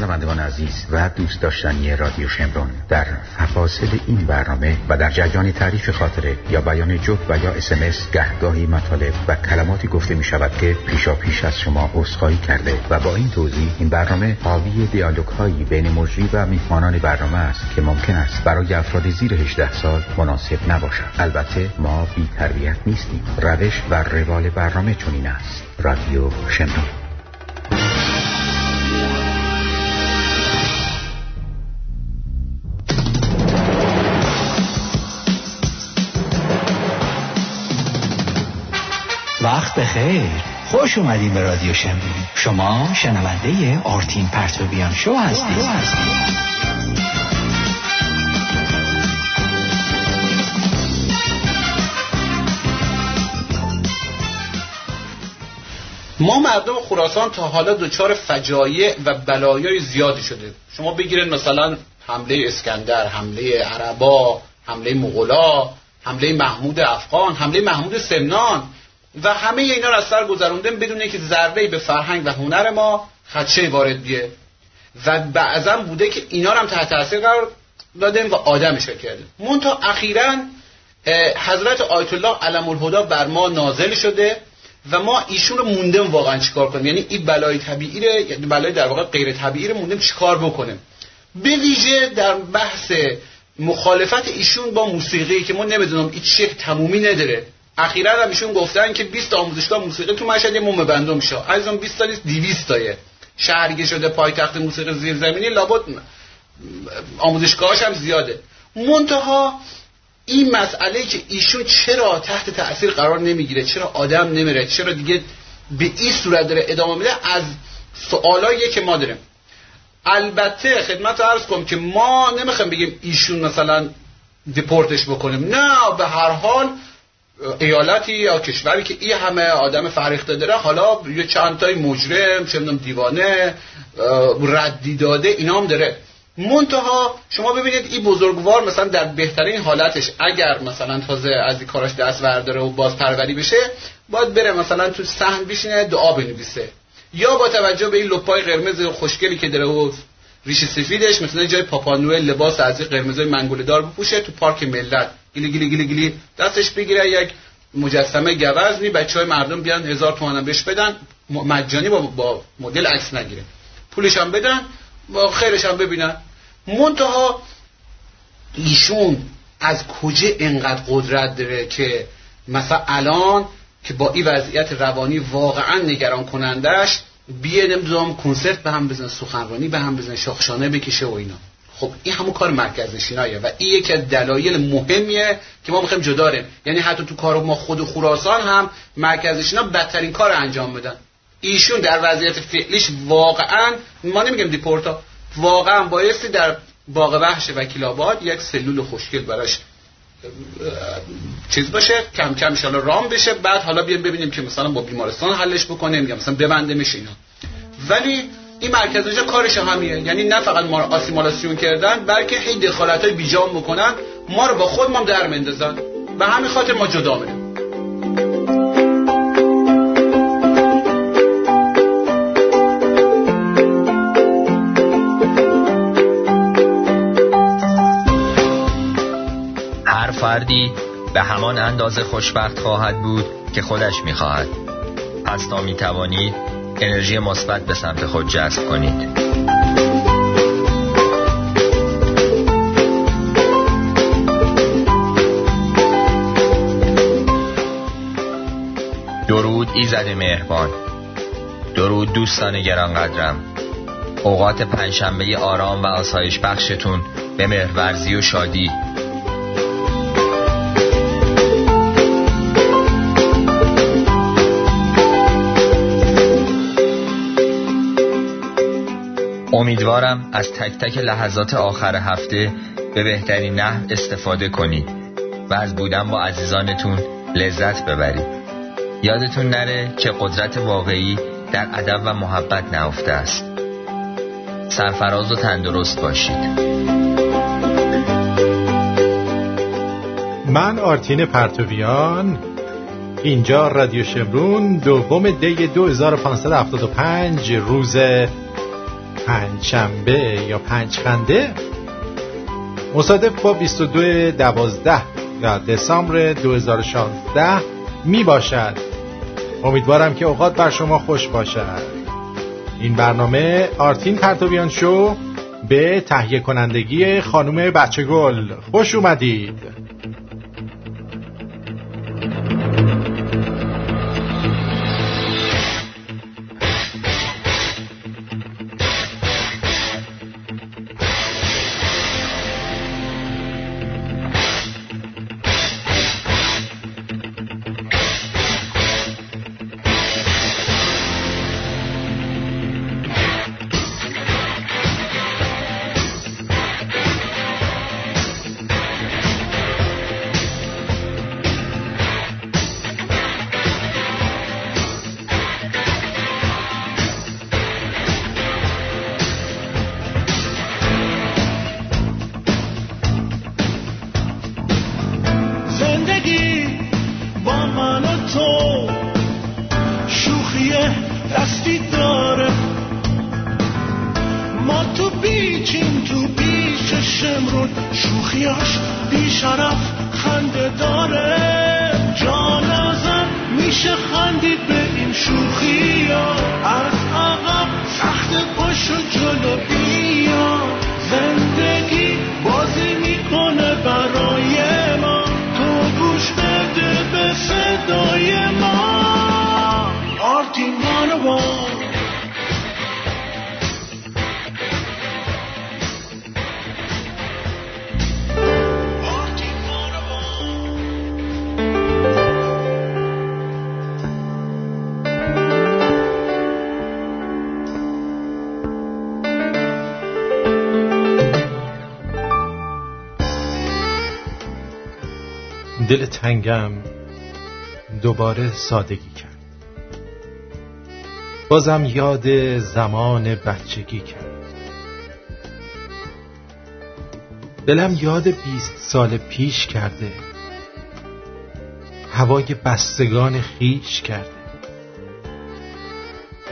شنوندگان عزیز و دوست داشتنی رادیو شمرون در فواصل این برنامه و در جریان تعریف خاطره یا بیان جد و یا اسمس گهگاهی مطالب و کلماتی گفته می شود که پیشا پیش از شما عذرخواهی کرده و با این توضیح این برنامه حاوی دیالوگ هایی بین مجری و میهمانان برنامه است که ممکن است برای افراد زیر 18 سال مناسب نباشد. البته ما بی تربیت نیستیم. روش و روال برنامه چنین است. رادیو شمرون. وقت بخیر. خوش اومدین به رادیو شمرون شما شنونده آرتین پرتوبیان شو هستید. ما مردم خراسان تا حالا دچار فجایع و بلایای زیادی شده. شما بگیرید مثلا حمله اسکندر حمله عربا حمله مغلا حمله محمود افغان حمله محمود سمنان. و همه اینا رو از سر گذروندن بدون که ذره به فرهنگ و هنر ما خدشه وارد بیه. و بعضا بوده که اینا رو هم تحت تاثیر قرار دادیم و آدمش کردیم. مونتا اخیرا حضرت آیت الله علم الهدا بر ما نازل شده و ما ایشون رو موندم واقعا چیکار کنیم. یعنی این بلای طبیعی رو یعنی بلای در واقع غیر طبیعی رو موندم چیکار بکنیم. به ویژه در بحث مخالفت ایشون با موسیقی که ما نمی‌دونم این چه تمومی نداره. اخیرا هم ایشون گفتن که 20 آموزشگاه موسیقی تو مشهد موم بندم میشه. از اون 20 تا نیست 200 تایه شهرگی شده پایتخت موسیقی زیرزمینی لابد آموزشگاهاش هم زیاده. منتها این مسئله که ایشون چرا تحت تاثیر قرار نمی‌گیره چرا آدم نمیره چرا دیگه به این صورت داره ادامه میده از سوالاییه که ما داریم. البته خدمت عرض کنم که ما نمی‌خوایم بگیم ایشون مثلا دیپورتش بکنیم. نه به هر حال ایالتی یا کشوری که این همه آدم فریخته داره حالا یه چند تای مجرم چه دیوانه ردی داده اینا هم داره. منتها شما ببینید این بزرگوار مثلا در بهترین حالتش اگر مثلا تازه از این کاراش دست برداره و باز پروری بشه باید بره مثلا تو صحن بشینه دعا بنویسه. یا با توجه به این لپای قرمز خوشگلی که داره و ریش سفیدش مثلا جای پاپانوئل لباس از این قرمزای منگوله دار بپوشه تو پارک ملت. گلی گلی گلی گلی. دستش بگیره یک مجسمه گوزنی بچه های مردم بیان هزار تومن بهش بدن. مجانی با, با مدل عکس نگیره. پولش هم بدن با خیرش هم ببینن. منتها ایشون از کجا انقدر قدرت داره که مثلا الان که با این وضعیت روانی واقعا نگران کنندش بیه نمی‌دونم کنسرت به هم بزن سخنرانی به هم بزن شاخشانه بکشه و اینا. خب این همون کار مرکزشینایه و این یکی از دلایل مهمیه که ما می‌خوایم جدا یعنی حتی تو کار ما خود خراسان هم مرکزشینا بدترین کار انجام بدن ایشون در وضعیت فعلیش واقعا ما نمیگم دیپورتا واقعا بایستی در باغ وحش وکیل آباد یک سلول خوشگل براش چیز باشه کم کم ان رام بشه. بعد حالا بیایم ببینیم که مثلا با بیمارستان حلش بکنیم یا مثلا ببنده میشه اینا. ولی این مرکز اینجا کارش همیه یعنی نه فقط ما رو آسیمالاسیون کردن بلکه هی دخالت های بیجام بکنن ما رو با خود ما در مندازن به همین خاطر ما جدا میریم. هر فردی به همان اندازه خوشبخت خواهد بود که خودش می‌خواهد. پس تا می‌توانید انرژی مثبت به سمت خود جذب کنید. درود ایزد مهربان. درود دوستان گرانقدرم. اوقات پنجشنبه آرام و آسایش بخشتون به مهرورزی و شادی. امیدوارم از تک تک لحظات آخر هفته به بهترین نحو استفاده کنید و از بودن با عزیزانتون لذت ببرید یادتون نره که قدرت واقعی در ادب و محبت نهفته است. سرفراز و تندرست باشید. من آرتین پرتویان اینجا رادیو شمرون دوم دی 2575 روز پنج شنبه یا پنج خنده مصادف با 22 دوازده یا دسامبر 2016 می باشد امیدوارم که اوقات بر شما خوش باشد. این برنامه آرتین پرتویان شو به تهیه کنندگی خانم بچه گل. خوش اومدید. تنگم دوباره سادگی کرد. بازم یاد زمان بچگی کرد. دلم یاد بیست سال پیش کرده. هوای بستگان خیش کرده.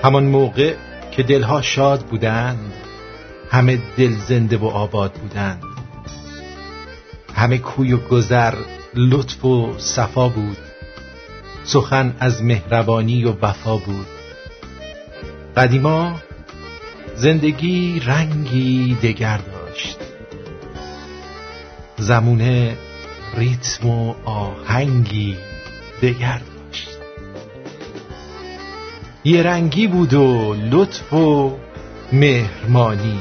همان موقع که دلها شاد بودند همه دل زنده و آباد بودند. همه کوی و گذر لطف و صفا بود. سخن از مهربانی و وفا بود. قدیما زندگی رنگی دگر داشت. زمونه ریتم و آهنگی دگر داشت. یه رنگی بود و لطف و مهرمانی.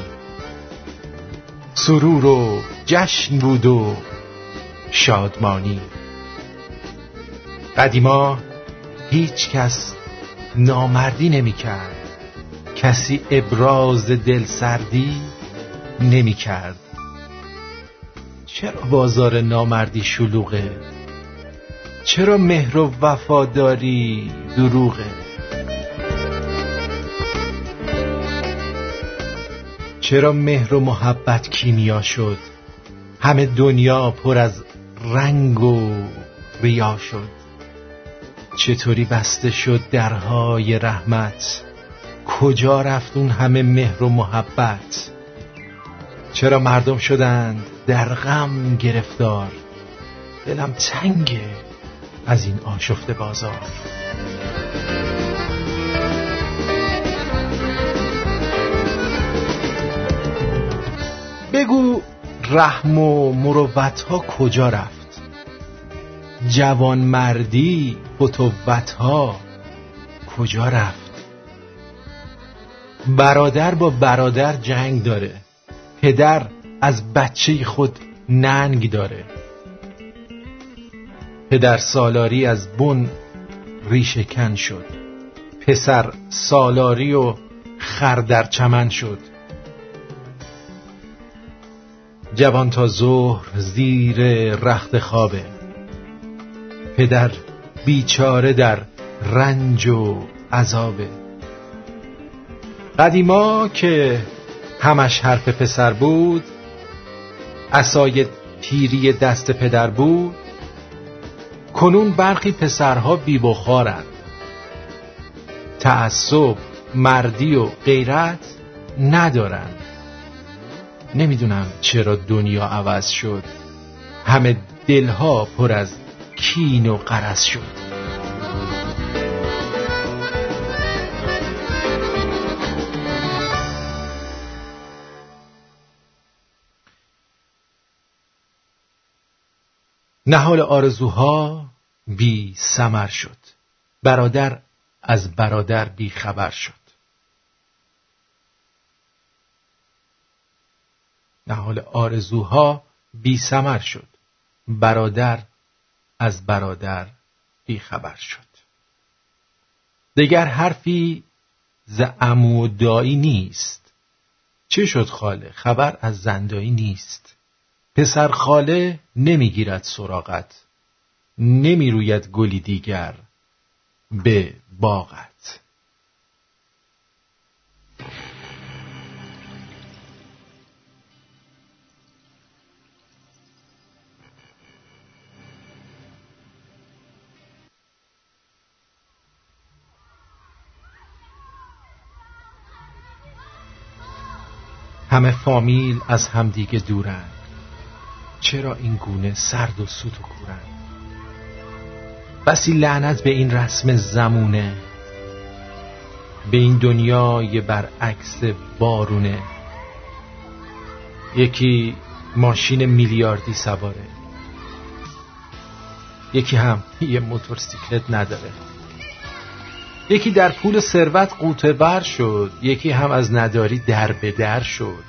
سرور و جشن بود و شادمانی. قدیما هیچ کس نامردی نمی کرد کسی ابراز دلسردی نمی کرد چرا بازار نامردی شلوغه؟ چرا مهر و وفاداری دروغه؟ چرا مهر و محبت کیمیا شد؟ همه دنیا پر از رنگ و ریا شد. چطوری بسته شد درهای رحمت؟ کجا رفت اون همه مهر و محبت؟ چرا مردم شدند در غم گرفتار؟ دلم تنگه از این آشفته بازار. بگو رحم و مروت ها کجا رفت؟ جوان مردی ها کجا رفت؟ برادر با برادر جنگ داره پدر از بچه خود ننگ داره. پدر سالاری از بن ریشکن شد پسر سالاری و خر در چمن شد. جوان تا ظهر زیر رخت خوابه. پدر بیچاره در رنج و عذابه. قدیما که همش حرف پسر بود اسای تیری دست پدر بود کنون برخی پسرها بیبخارند تعصب مردی و غیرت ندارن. نمی‌دونم چرا دنیا عوض شد. همه دلها پر از کین و قرص شد. نهال آرزوها بی سمر شد. برادر از برادر بی خبر شد. نهال آرزوها بی سمر شد. برادر از برادر بی خبر شد. دگر حرفی ز عمو و دایی نیست. چه شد خاله؟ خبر از زندایی نیست. پسر خاله نمی‌گیرد سراغت نمی‌روید گلی دیگر به باغت. همه فامیل از همدیگه دورند. چرا این گونه سرد و سوت و کورن بسی لعنت به این رسم زمونه. به این دنیای برعکس بارونه. یکی ماشین میلیاردی سواره. یکی هم یه موتورسیکلت نداره. یکی در پول ثروت قوطه بر شد یکی هم از نداری در به در شد.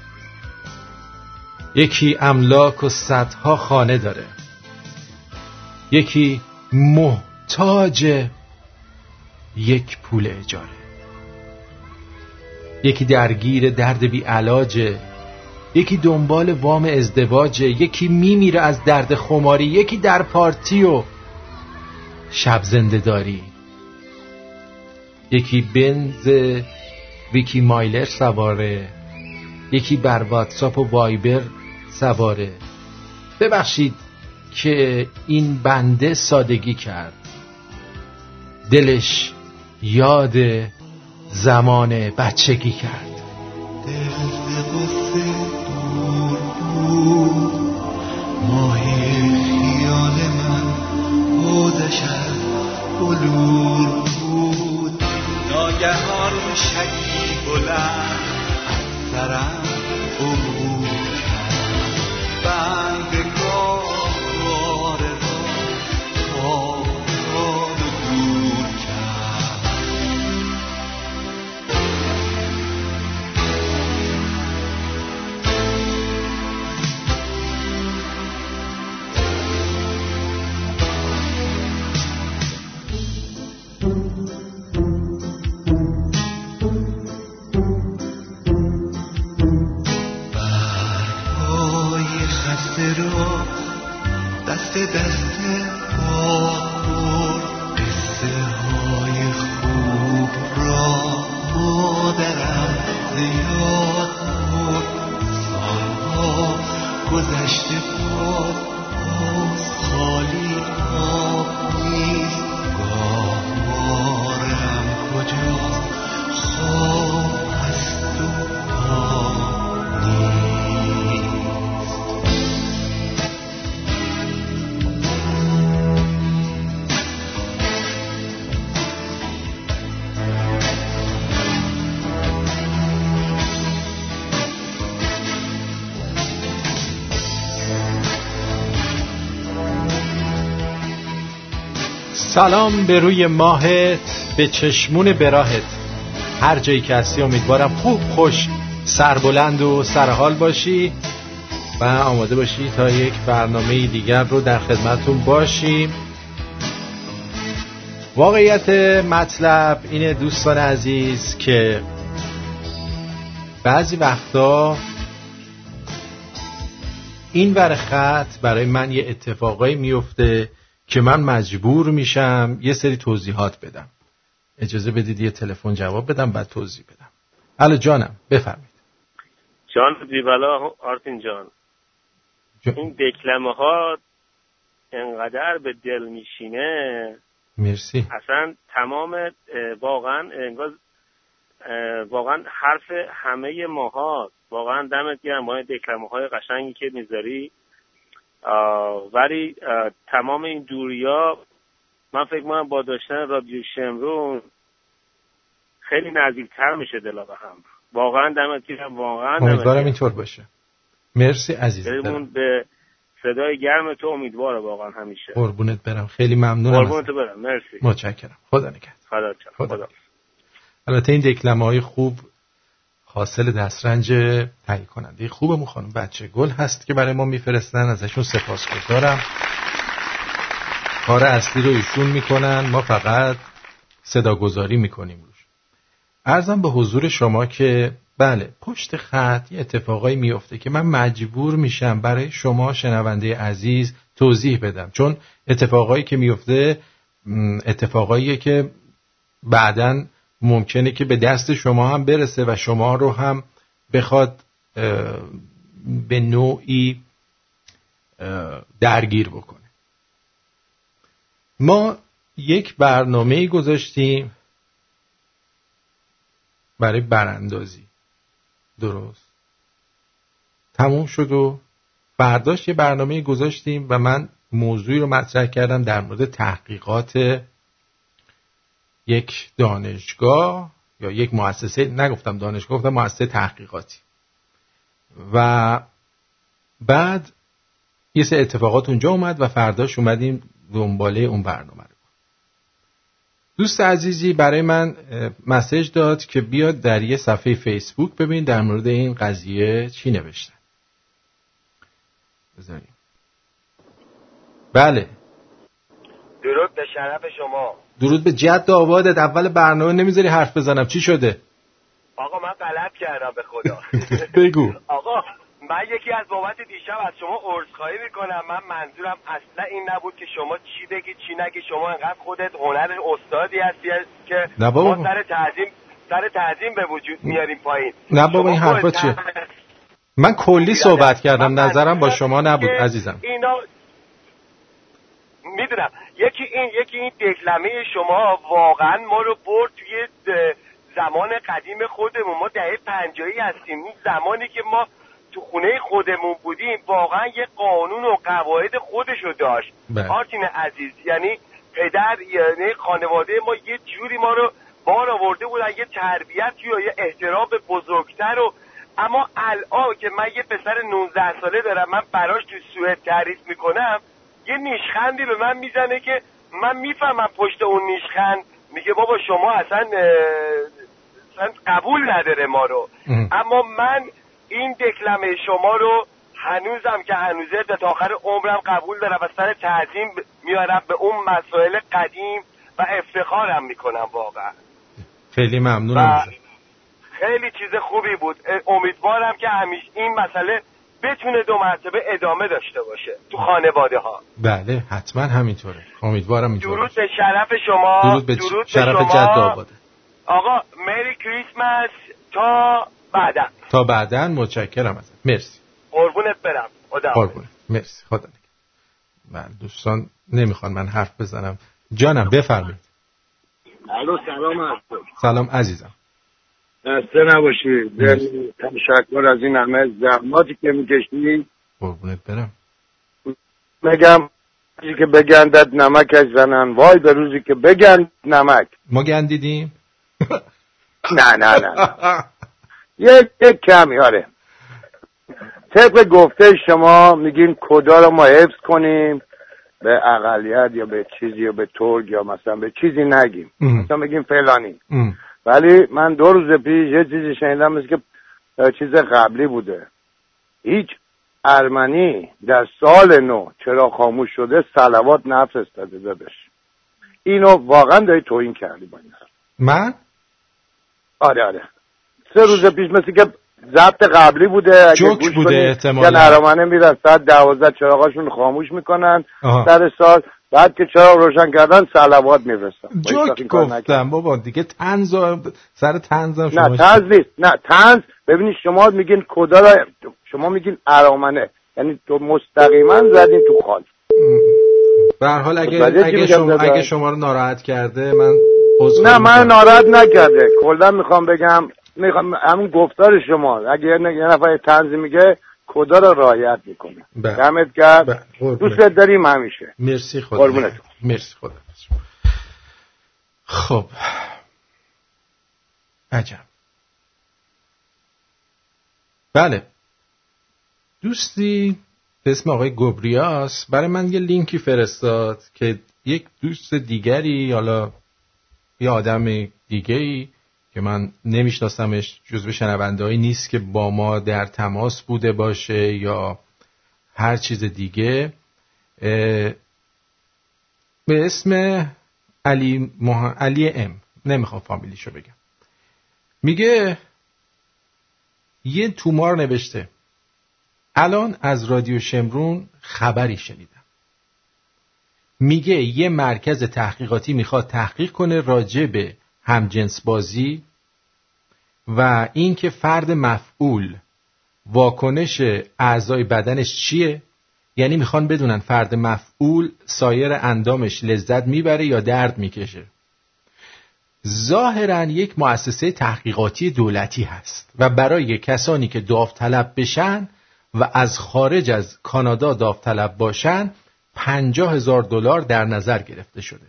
یکی املاک و صدها خانه داره. یکی محتاج یک پول اجاره. یکی درگیر درد بی علاجه یکی دنبال وام ازدواجه یکی میمیره از درد خماری یکی در پارتی و شب زنده داری یکی بنز ویکی مایلر سواره یکی بر واتساپ و وایبر سواره. ببخشید که این بنده سادگی کرد. دلش یاد زمان بچگی کرد. ماهی خیال من بلور. ناگهان شدی بلند از سرم سلام به روی ماهت به چشمون براهت. هر جایی که هستی امیدوارم خوب خوش سربلند و سرحال باشی و آماده باشی تا یک برنامه دیگر رو در خدمتون باشیم. واقعیت مطلب اینه دوستان عزیز که بعضی وقتا این ور برای من یه اتفاقایی میفته که من مجبور میشم یه سری توضیحات بدم. اجازه بدید یه تلفن جواب بدم بعد توضیح بدم. الو جانم بفرمید جان دیبلا آرتین جان. این دکلمه ها انقدر به دل میشینه. مرسی. اصلا تمام واقعا انگار واقعا حرف همه ماها واقعا دمت گرم با این دکلمه های قشنگی که می‌ذاری. ولی تمام این دوریا من فکر می‌کنم با داشتن رادیو شمرون خیلی نزدیکتر میشه دلا به هم. واقعا دمت گرم واقعا امیدوارم اینطور باشه. مرسی عزیز. به صدای گرم تو امیدواره واقعا همیشه. قربونت برم. خیلی ممنونم قربونت برم. مرسی. متشکرم. خدا نگهدار. خدا, خدا. خدا. البته این دکلمه های خوب حاصل دسترنج تهیه کننده خوبمون خانم بچه گل هست که برای ما میفرستن. ازشون سپاسگزارم. کار اصلی رو ایشون می‌کنن. ما فقط صداگذاری می‌کنیم روش. ارزم به حضور شما که بله پشت خط یه اتفاقایی میفته که من مجبور میشم برای شما شنونده عزیز توضیح بدم. چون اتفاقایی که میفته اتفاقایی که بعدا ممکنه که به دست شما هم برسه و شما رو هم بخواد به نوعی درگیر بکنه. ما یک برنامه گذاشتیم برای براندازی. درست. تموم شد و فرداش یه برنامه گذاشتیم و من موضوعی رو مطرح کردم در مورد تحقیقات یک دانشگاه یا یک مؤسسه نگفتم دانشگاه گفتم مؤسسه تحقیقاتی. و بعد یه سه اتفاقات اونجا اومد و فرداش اومدیم دنباله اون برنامه رو. دوست عزیزی برای من مسج داد که بیاد در یه صفحه فیسبوک ببین در مورد این قضیه چی نوشتن بذاریم. بله. درود به شرف شما. درود به جد آبادت. اول برنامه نمی‌ذاری حرف بزنم. چی شده؟ آقا من غلط کردم به خدا. بگو. آقا من یکی از بابت دیشب از شما عذرخواهی می‌کنم. من منظورم اصلا این نبود که شما چی بگی چی نگی. شما انقدر خودت هنر استادی هستی که نه بابا. ما سر تعظیم سر تعظیم به وجود میاریم پایین. نه بابا این حرفا چیه؟ من کلی صحبت کردم. نظرم با شما نبود عزیزم. اینا می‌دونم. یکی این یکی این دکلمه شما واقعا ما رو برد توی زمان قدیم خودمون. ما دهه پنجایی هستیم. این زمانی که ما تو خونه خودمون بودیم واقعا یه قانون و قواعد خودشو داشت. بله. آرتین عزیز یعنی پدر یعنی خانواده ما یه جوری ما رو بار آورده بودن یه تربیت یا یه احترام به بزرگتر و اما الان که من یه پسر 19 ساله دارم من براش تو سوئد تعریف می‌کنم یه نیشخندی به من می‌زنه که من می‌فهمم پشت اون نیشخند. میگه بابا شما اصلا قبول نداره ما رو. اما من این دکلمه شما رو هنوزم که هنوزه تا آخر عمرم قبول دارم و سر تعظیم میارم به اون مسائل قدیم و افتخارم می‌کنم واقعا. خیلی ممنونم. خیلی چیز خوبی بود. امیدوارم که همیشه این مسئله بتونه دو مرتبه ادامه داشته باشه تو خانواده ها بله حتما همینطوره. امیدوارم اینطور درود به شرف شما. درود به درود شرف به جد آباده. آقا مری کریسمس. تا بعدا تا بعدا متشکرم ازت. مرسی. قربونت برم خدا قربونت. مرسی. خدا من دوستان نمی‌خوان من حرف بزنم. جانم بفرمایید. الو سلام سلام عزیزم. خسته نباشی. تشکر از این همه زحماتی که می‌کشی. قربونت برم. بگم روزی که بگندد نمکش زنن وای به روزی که بگند نمک. ما گندیدیم. نه نه نه. یک یک کمی آره. طبق گفته شما میگین کدا رو ما حفظ کنیم؟ به اقلیت یا به چیزی یا به ترک یا مثلا به چیزی نگیم. مثلا بگیم فلانی. ولی من دو روز پیش یه چیزی شنیدم که چیز قبلی بوده. هیچ ارمنی در سال نو چرا خاموش شده سلوات نفرستاده دادش. اینو واقعا داری توهین کردی با این من؟ آره آره. سه روز پیش مثل که ضبط قبلی بوده جوک بوده احتمالا. یه ارمنه میرن ساعت دوازده چراغاشون خاموش می‌کنن. سر سال بعد که چرا روشن کردن سلوات میفرستن جوک گفتم بابا دیگه تنز سر تنز نه تنز نیست. نه تنز ببینید شما میگین کدا را شما میگین ارامنه. یعنی تو مستقیما زدین تو خال به حال اگه اگه شما, اگه شما رو ناراحت کرده من نه من ناراحت نکرده. کلا می‌خوام بگم می‌خوام همون گفتار شما. اگه یه نفر تنظیم میگه کدا رو رعایت می‌کنه. بله. دمت گرم. بله. دوست داریم همیشه. مرسی خدا. قربونتون. مرسی خدا. خب. عجب. بله. دوستی به اسم آقای گبریاس برای من یه لینکی فرستاد که یک دوست دیگری حالا یه آدم دیگری که من نمیشناسمش جزو شنونده نیست که با ما در تماس بوده باشه یا هر چیز دیگه. به اسم علی, مح... علی ام. نمی‌خوام فامیلیشو بگم. میگه یه تومار نوشته. الان از رادیو شمرون خبری شنیدم. میگه یه مرکز تحقیقاتی می‌خواد تحقیق کنه راجع به همجنس بازی و اینکه فرد مفعول واکنش اعضای بدنش چیه؟ یعنی می‌خوان بدونن فرد مفعول سایر اندامش لذت می‌بره یا درد می‌کشه. ظاهرا یک مؤسسه تحقیقاتی دولتی هست و برای کسانی که داوطلب بشن و از خارج از کانادا داوطلب باشن پنجاه هزار دلار در نظر گرفته شده.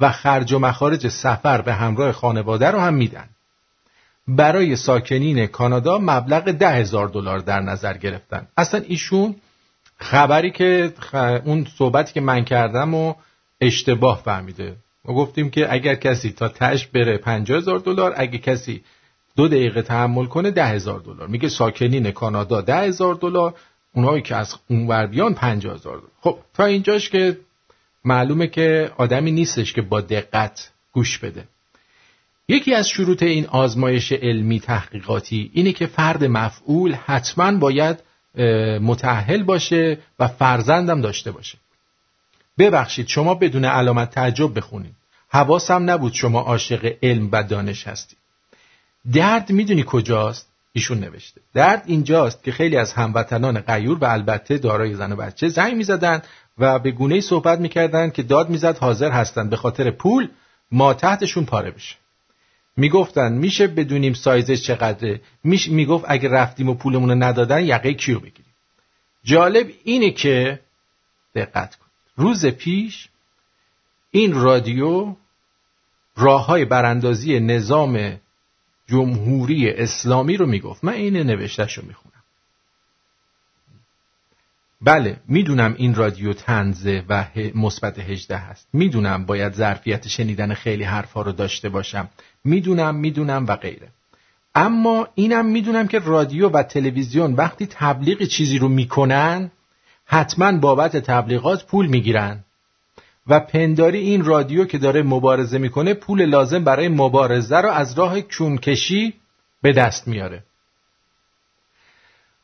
و خرج و مخارج سفر به همراه خانواده رو هم میدن. برای ساکنین کانادا مبلغ ده هزار دلار در نظر گرفتن. اصلا ایشون خبری که اون صحبتی که من کردم و اشتباه فهمیده. ما گفتیم که اگر کسی تا تش بره پنجاه هزار دلار اگه کسی دو دقیقه تحمل کنه ده هزار دلار. میگه ساکنین کانادا ده هزار دلار اونایی که از اونور بیان پنجاه هزار دلار. خب تا اینجاش که معلومه که آدمی نیستش که با دقت گوش بده. یکی از شروط این آزمایش علمی تحقیقاتی اینه که فرد مفعول حتما باید اه، متأهل باشه و فرزندم داشته باشه. ببخشید شما بدون علامت تعجب بخونید. حواسم نبود شما عاشق علم و دانش هستید درد می‌دونی کجاست؟ ایشون نوشته. درد اینجاست که خیلی از هموطنان غیور و البته دارای زن و بچه زنگ می‌زدن و به گونه صحبت می‌کردن که داد می‌زد حاضر هستن به خاطر پول ما تحتشون پاره بشه. می‌گفتن میشه بدونیم سایزش چقدره. میش می‌گفت اگه رفتیم و پولمون رو ندادن یقه کیو بگیریم. جالب اینه که دقت کن. روز پیش این رادیو راه های براندازی نظام جمهوری اسلامی رو می‌گفت. من این نوشتهش رو می‌خونم. بله می‌دونم این رادیو تنزه و مثبت 18 هست. می‌دونم باید ظرفیت شنیدن خیلی حرفا رو داشته باشم. می‌دونم می‌دونم و غیره. اما اینم می‌دونم که رادیو و تلویزیون وقتی تبلیغ چیزی رو می‌کنن حتما بابت تبلیغات پول می‌گیرن. و پنداری این رادیو که داره مبارزه می‌کنه پول لازم برای مبارزه رو از راه کونکشی به دست میاره.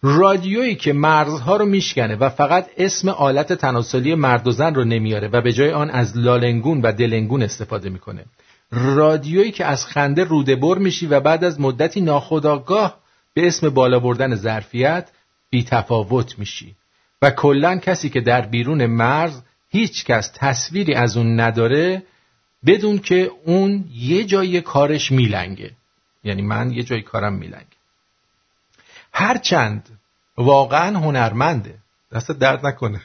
رادیویی که مرزها رو میشکنه و فقط اسم آلت تناسلی مرد و زن رو نمیاره و به جای آن از لالنگون و دلنگون استفاده می‌کنه. رادیویی که از خنده روده بر میشی و بعد از مدتی ناخودآگاه به اسم بالا بردن ظرفیت بی تفاوت میشی. و کلا کسی که در بیرون مرز هیچ کس تصویری از اون نداره بدون که اون یه جای کارش میلنگه. یعنی من یه جای کارم میلنگه. هرچند واقعا هنرمنده. دست درد نکنه.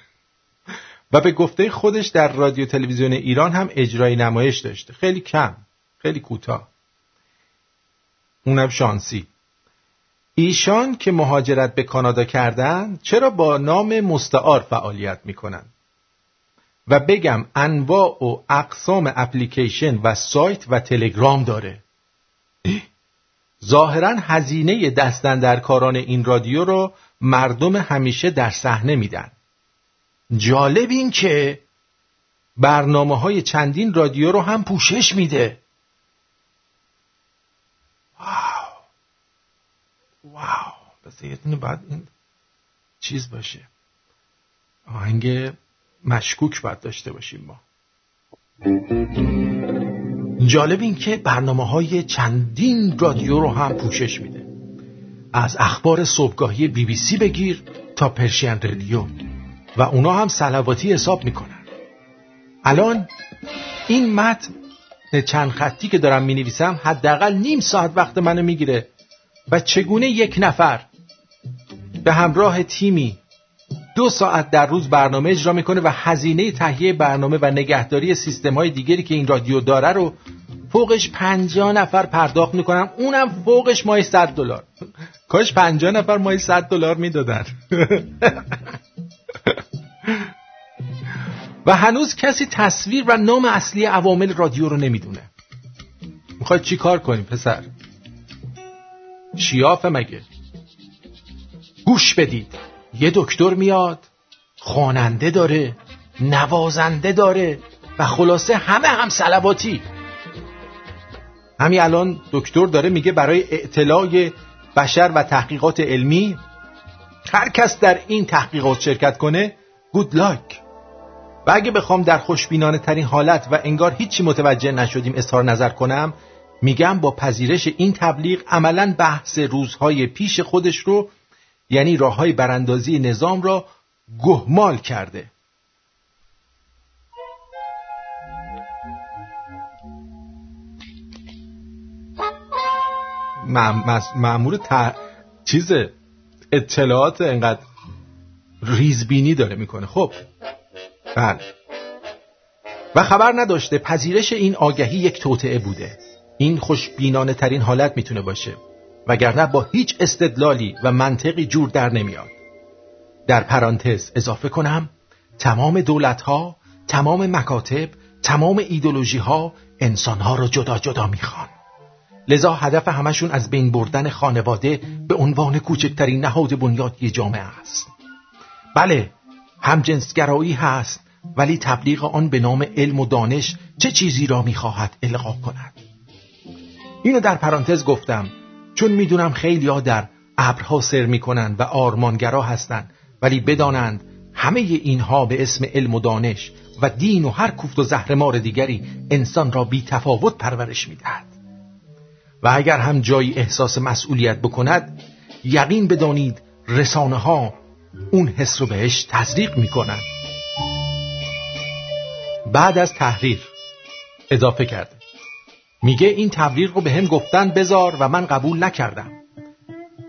و به گفته خودش در رادیو تلویزیون ایران هم اجرای نمایش داشته. خیلی کم خیلی کوتاه. اونم شانسی. ایشان که مهاجرت به کانادا کردن چرا با نام مستعار فعالیت می‌کنن؟ و بگم انواع و اقسام اپلیکیشن و سایت و تلگرام داره. ظاهرا هزینه دستن در کاران این رادیو رو مردم همیشه در صحنه میدن. جالب این که برنامه های چندین رادیو رو هم پوشش میده. واو. واو. بس یه باید این چیز باشه. آهنگ مشکوک باید داشته باشیم ما. جالب این که برنامه های چندین رادیو رو هم پوشش میده. از اخبار صبحگاهی بی بی سی بگیر تا پرشین رادیو. و اونا هم سلواتی حساب می‌کنن. الان این متن چند خطی که دارم می نویسم حداقل نیم ساعت وقت منو می‌گیره. و چگونه یک نفر به همراه تیمی دو ساعت در روز برنامه اجرا می‌کنه و هزینه تهیه برنامه و نگهداری سیستم های دیگری که این رادیو داره رو فوقش پنجاه نفر پرداخت می‌کنم. اونم فوقش مای 100 دلار. کاش پنجاه نفر مای 100 دلار می‌دادن. و هنوز کسی تصویر و نام اصلی عوامل رادیو رو نمی‌دونه. می‌خوای چی کار کنیم پسر؟ شیافه مگه؟ گوش بدید. یه دکتر میاد خواننده داره نوازنده داره و خلاصه همه هم سلواتی همین الان دکتر داره میگه برای اطلاع بشر و تحقیقات علمی هر کس در این تحقیقات شرکت کنه گود لاک و اگه بخوام در خوشبینانه ترین حالت و انگار هیچی متوجه نشدیم اظهار نظر کنم میگم با پذیرش این تبلیغ عملا بحث روزهای پیش خودش رو یعنی راه های براندازی نظام را گهمال کرده. معمول ت... چیز اطلاعات انقدر ریزبینی داره می‌کنه. خب. بله. و خبر نداشته پذیرش این آگهی یک توطعه بوده. این خوشبینانه ترین حالت می‌تونه باشه. وگرنه با هیچ استدلالی و منطقی جور در نمیاد. در پرانتز اضافه کنم تمام دولت ها تمام مکاتب تمام ایدولوژی ها انسان ها رو جدا جدا می‌خوان. لذا هدف همشون از بین بردن خانواده به عنوان کوچکترین نهاد بنیادی جامعه است. بله همجنسگرایی هست ولی تبلیغ آن به نام علم و دانش چه چیزی را می‌خواهد القا کند؟ اینو در پرانتز گفتم چون می‌دونم خیلی ها در ابرها سر می‌کنند و آرمانگرا هستند ولی بدانند همه اینها به اسم علم و دانش و دین و هر کوفت و زهرمار دیگری انسان را بی تفاوت پرورش می‌دهد. و اگر هم جایی احساس مسئولیت بکند یقین بدانید رسانه ها اون حس رو بهش تزریق می‌کنن. بعد از تحریر اضافه کرده. میگه این تبلیغ رو به هم گفتن بزار و من قبول نکردم.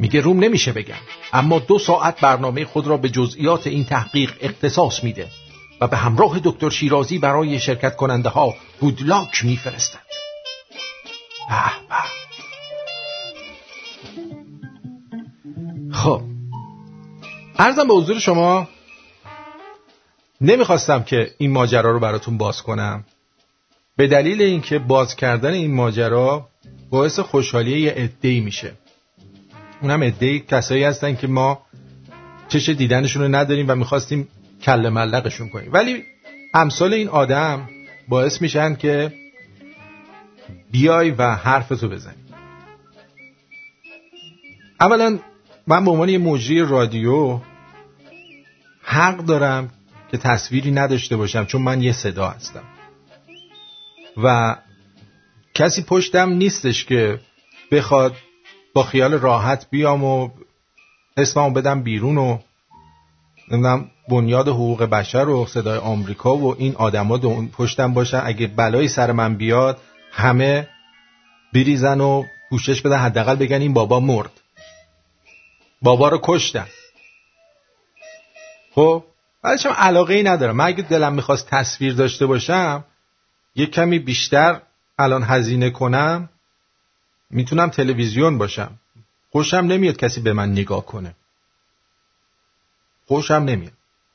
میگه روم نمیشه بگم اما دو ساعت برنامه خود را به جزئیات این تحقیق اختصاص میده و به همراه دکتر شیرازی برای شرکت کننده ها گودلاک میفرستد. خب. ارزم به حضور شما نمی‌خواستم که این ماجرا رو براتون باز کنم. به دلیل اینکه باز کردن این ماجرا باعث خوشحالی یه عده‌ای میشه. اونم عده‌ای کسایی هستن که ما چش دیدنشون رو نداریم و می‌خواستیم کل ملقشون کنیم. ولی امثال این آدم باعث میشن که بیای و حرفتو بزنی. اولا من به عنوان یه مجری رادیو حق دارم که تصویری نداشته باشم چون من یه صدا هستم. و کسی پشتم نیستش که بخواد با خیال راحت بیام و اسممو بدم بیرون و نمی‌دونم بنیاد حقوق بشر و صدای آمریکا و این آدما پشتم باشن. اگه بلایی سر من بیاد همه بریزن و پوشش بدن حداقل بگن این بابا مرد. بابا رو کشتن خب؟ هم علاقه ای ندارم. من اگه دلم می‌خواست تصویر داشته باشم یه کمی بیشتر الان هزینه کنم می‌تونم تلویزیون باشم. خوشم نمیاد کسی به من نگاه کنه. خوشم نمیاد.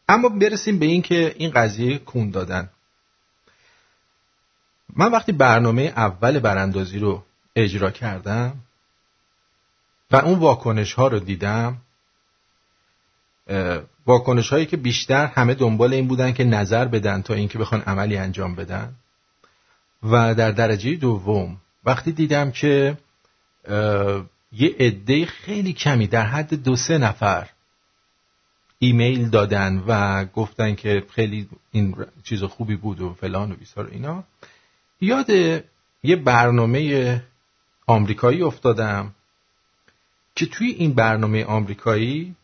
اما برسیم به این که این قضیه کون دادن. من وقتی برنامه اول براندازی رو اجرا کردم و اون واکنش ها رو دیدم واکنش هایی که بیشتر همه دنبال این بودن که نظر بدن تا اینکه بخوان عملی انجام بدن. و در درجه دوم وقتی دیدم که یه عده خیلی کمی در حد دو سه نفر ایمیل دادن و گفتن که خیلی این چیز خوبی بود و فلان و بیسار اینا. یاد یه برنامه آمریکایی افتادم که توی این برنامه آمریکایی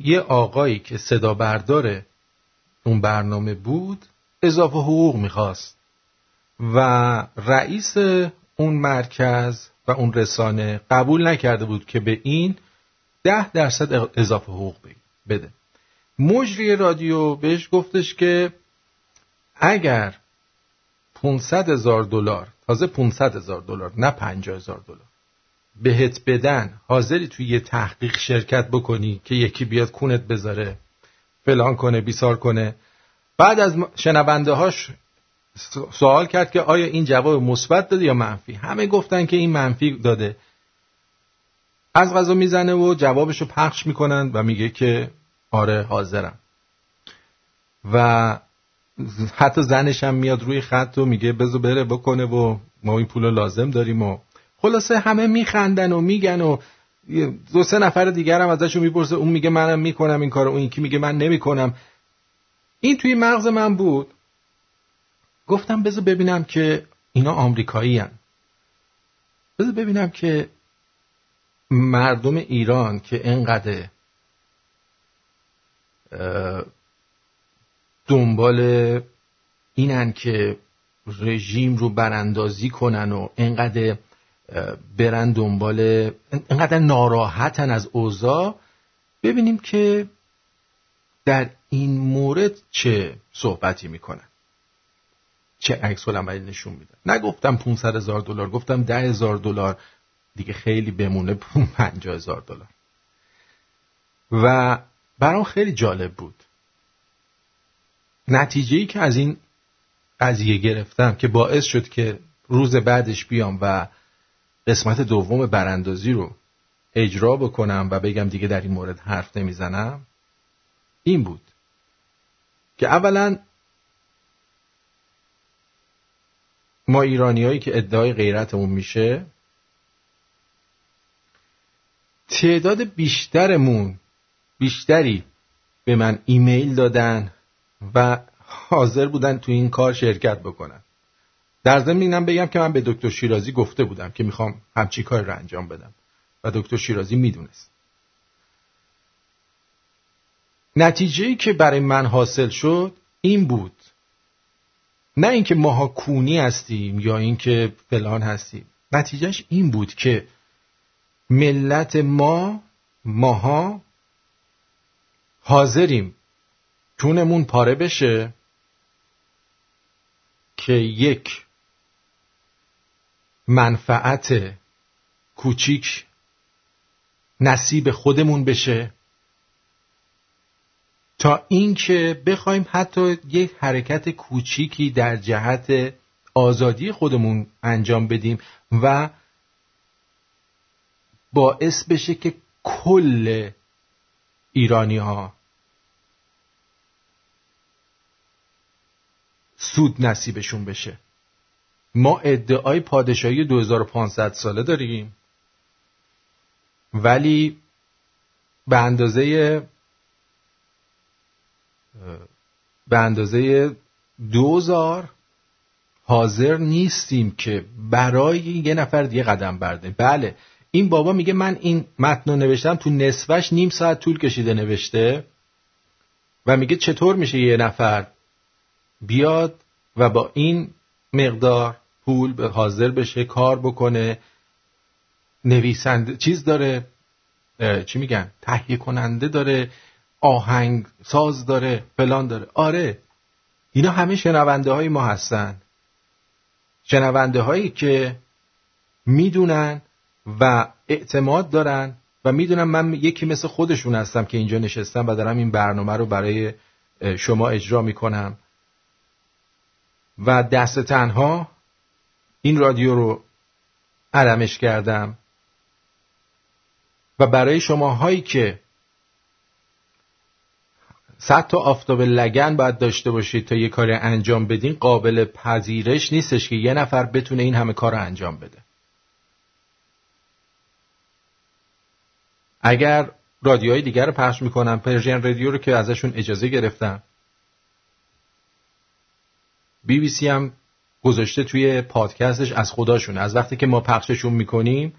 یه آقایی که صدا بردار اون برنامه بود اضافه حقوق می‌خواست و رئیس اون مرکز و اون رسانه قبول نکرده بود که به این ده درصد اضافه حقوق بده. مجری رادیو بهش گفتش که اگر 500 هزار دلار. تازه 500 هزار دلار نه 50 هزار دلار. بهت بدن حاضری توی یه تحقیق شرکت بکنی که یکی بیاد کونت بذاره فلان کنه بیسار کنه. بعد از شنونده هاش سوال کرد که آیا این جواب مثبت داده یا منفی؟ همه گفتن که این منفی داده. از غذا می‌زنه و جوابشو پخش می‌کنن و میگه که آره حاضرم. و حتی زنش هم میاد روی خط و میگه بزو بره بکنه و ما این پول لازم داریم و خلاصه همه میخندن و میگن و دو سه نفر دیگر هم ازشون می‌پرسه اون میگه منم می‌کنم این کارو اون یکی میگه من نمی‌کنم این توی مغز من بود گفتم بذار ببینم که اینا آمریکایی هن. بذار ببینم که مردم ایران که انقدر دنبال اینن که رژیم رو براندازی کنن و انقدر برن دنبال انقدر ناراحتن از اوضاع. ببینیم که در این مورد چه صحبتی می‌کنن. چه عکس العملی نشون میدن. نگفتم 500 هزار دلار گفتم ده هزار دلار. دیگه خیلی بمونه 50 هزار دلار. و برام خیلی جالب بود. نتیجه ای که از این قضیه گرفتم که باعث شد که روز بعدش بیام و قسمت دوم براندازی رو اجرا بکنم و بگم دیگه در این مورد حرف نمی‌زنم این بود که اولا ما ایرانیایی که ادعای غیرتمون میشه تعداد بیشترمون بیشتری به من ایمیل دادن و حاضر بودن تو این کار شرکت بکنن. در ضمن اینم بگم که من به دکتر شیرازی گفته بودم که می‌خوام همچی کار رو انجام بدم و دکتر شیرازی می‌دونست. نتیجه که برای من حاصل شد این بود. نه اینکه ماها کونی هستیم یا اینکه فلان هستیم. نتیجهش این بود که ملت ما ماها حاضریم چونمون پاره بشه که یک منفعت کوچیک نصیب خودمون بشه تا اینکه بخوایم حتی یک حرکت کوچیکی در جهت آزادی خودمون انجام بدیم و باعث بشه که کل ایرانی ها سود نصیبشون بشه. ما ادعای پادشاهی 2500 ساله داریم. ولی به اندازه به اندازه دوزار حاضر نیستیم که برای یه نفر دیگه قدم برده. بله این بابا میگه من این متن رو نوشتم تو نصفش نیم ساعت طول کشیده نوشته و میگه چطور میشه یه نفر بیاد و با این مقدار پول به حاضر بشه کار بکنه نویسنده چیز داره چی میگن؟ تهیه کننده داره آهنگ ساز داره فلان داره. آره اینا همه شنونده های ما هستن. شنونده هایی که می‌دونن و اعتماد دارن و می‌دونن من یکی مثل خودشون هستم که اینجا نشستم و دارم این برنامه رو برای شما اجرا می‌کنم. و دست تنها این رادیو رو علمش کردم. و برای شما هایی که صد تا آفتاب لگن باید داشته باشید تا یه کاری انجام بدین قابل پذیرش نیستش که یه نفر بتونه این همه کار رو انجام بده. اگر رادیوهای دیگر رو پخش می‌کنم پرژین رادیو رو که ازشون اجازه گرفتم بی بی سی هم گذاشته توی پادکستش از خداشون. از وقتی که ما پخششون می‌کنیم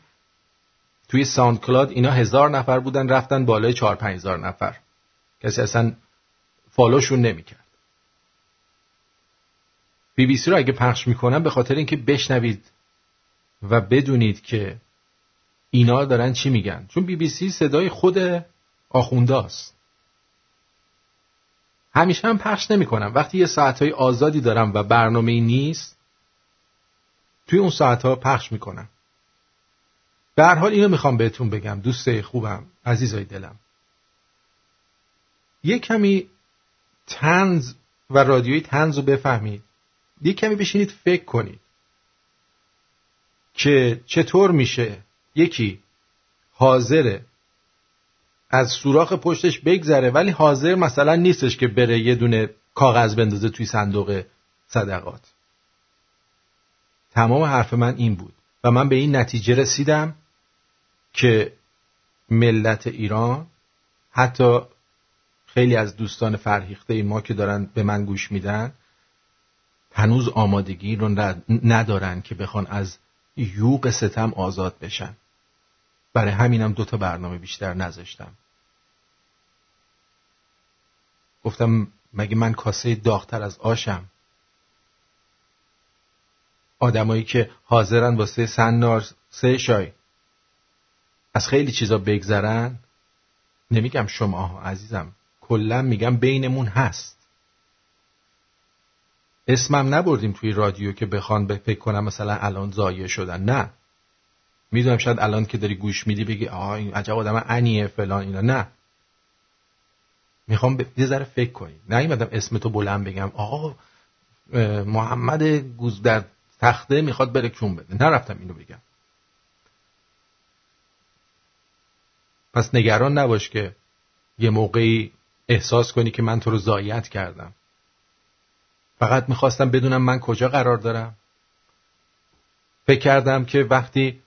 توی SoundCloud اینا هزار نفر بودن رفتن بالای چهار پنج هزار نفر. کسی اصلا follow شون نمی‌کرد. بی بی سی رو اگه پخش می‌کنم به خاطر اینکه بشنوید و بدونید که اینا دارن چی میگن. چون بی بی سی صدای خود آخونداست همیشه هم پخش نمی‌کنم. وقتی یه ساعت های آزادی دارم و برنامه ای نیست توی اون ساعت ها پخش می‌کنم. در حال اینو می‌خوام بهتون بگم. دوست خوبم عزیزای دلم. یه کمی تنز و رادیوی تنز رو بفهمید. یه کمی بشینید فکر کنید که چطور میشه. یکی حاضره. از سوراخ پشتش بگذره ولی حاضر مثلا نیستش که بره یه دونه کاغذ بندازه توی صندوق صدقات. تمام حرف من این بود و من به این نتیجه رسیدم که ملت ایران حتی خیلی از دوستان فرهیخته ما که دارن به من گوش میدن هنوز آمادگی رو ندارن که بخوان از یوق ستم آزاد بشن. برای همینم دو تا برنامه بیشتر نذاشتم. گفتم مگه من کاسه داغتر از آشم؟ آدمایی که حاضرن واسه سنار سه شای. از خیلی چیزا بگذرن؟ نمیگم شما عزیزم. کلا میگم بینمون هست. اسمم نبردیم توی رادیو که بخوان به فکر کنم مثلا الان زایه شدن. نه. می‌دونم شاید الان که داری گوش میدی بگی آه این عجب آدم انیه فلان اینا. نه. می‌خوام یه ذره فکر کنی نیومدم اسم تو بلند بگم. آقا محمد گوز در تخته می‌خواد بره کون بده. نرفتم اینو بگم. پس نگران نباش که یه موقعی احساس کنی که من تو رو زایت کردم. فقط می‌خواستم بدونم من کجا قرار دارم. فکر کردم که وقتی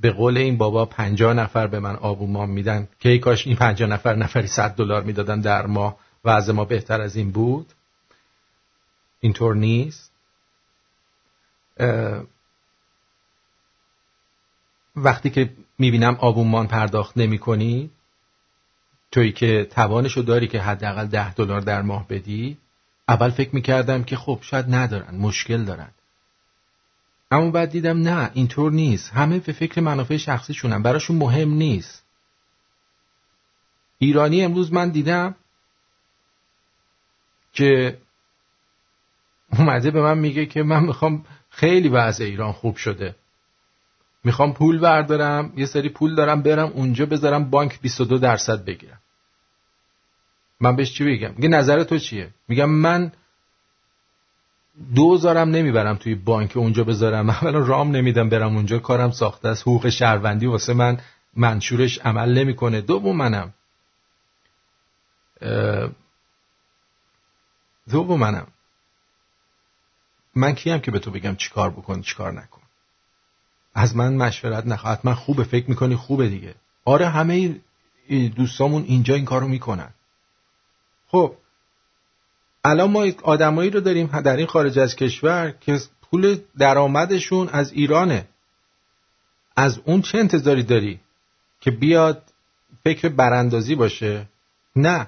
به قول این بابا پنجاه نفر به من آبومان میدن. که ای کاش این پنجاه نفر نفری صد دلار می‌دادن در ماه. از ما بهتر از این بود. اینطور نیست. وقتی که می‌بینم آبونمان پرداخت نمی کنی توی که توانشو داری که حداقل ده دلار در ماه بدی اول فکر می‌کردم که خب شاید ندارن مشکل دارن. اما بعد دیدم نه اینطور نیست. همه به فکر منافع شخصیشونن. براشون مهم نیست. ایرانی امروز من دیدم که اومده به من میگه که من می‌خوام خیلی وضع ایران خوب شده. می‌خوام پول بردارم یه سری پول دارم برم اونجا بذارم بانک 22 درصد بگیرم. من بهش چی بگم؟ میگه نظر تو چیه؟ میگم من دوزارم نمی‌برم توی بانک اونجا بذارم. اولا رام نمیدم برم اونجا. کارم ساخته است. حقوق شهروندی واسه من منشورش عمل نمی‌کنه. دوم منم. دوم منم. من کیم که به تو بگم چیکار بکن چیکار نکن. از من مشورت نخواه من خوبه. فکر می‌کنی خوبه دیگه. آره همه دوستامون اینجا این کارو می‌کنن. خب الان ما آدمایی رو داریم در این خارج از کشور که پول درآمدشون از ایرانه. از اون چه انتظاری داری که بیاد فکر براندازی باشه؟ نه.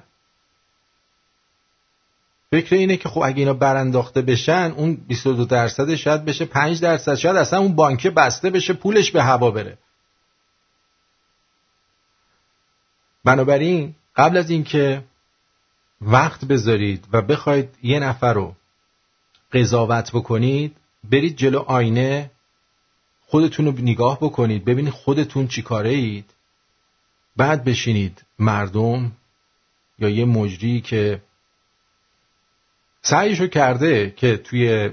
فکر اینه که خب اگه اینا برانداخته بشن اون 22 درصد شاید بشه 5 درصد شاید اصلا اون بانکه بسته بشه پولش به هوا بره. بنابراین قبل از اینکه وقت بذارید و بخواید یه نفر رو قضاوت بکنید برید جلو آینه خودتون رو نگاه بکنید ببینید خودتون چی کاره اید بعد بشینید مردم یا یه مجری که سعیشو کرده که توی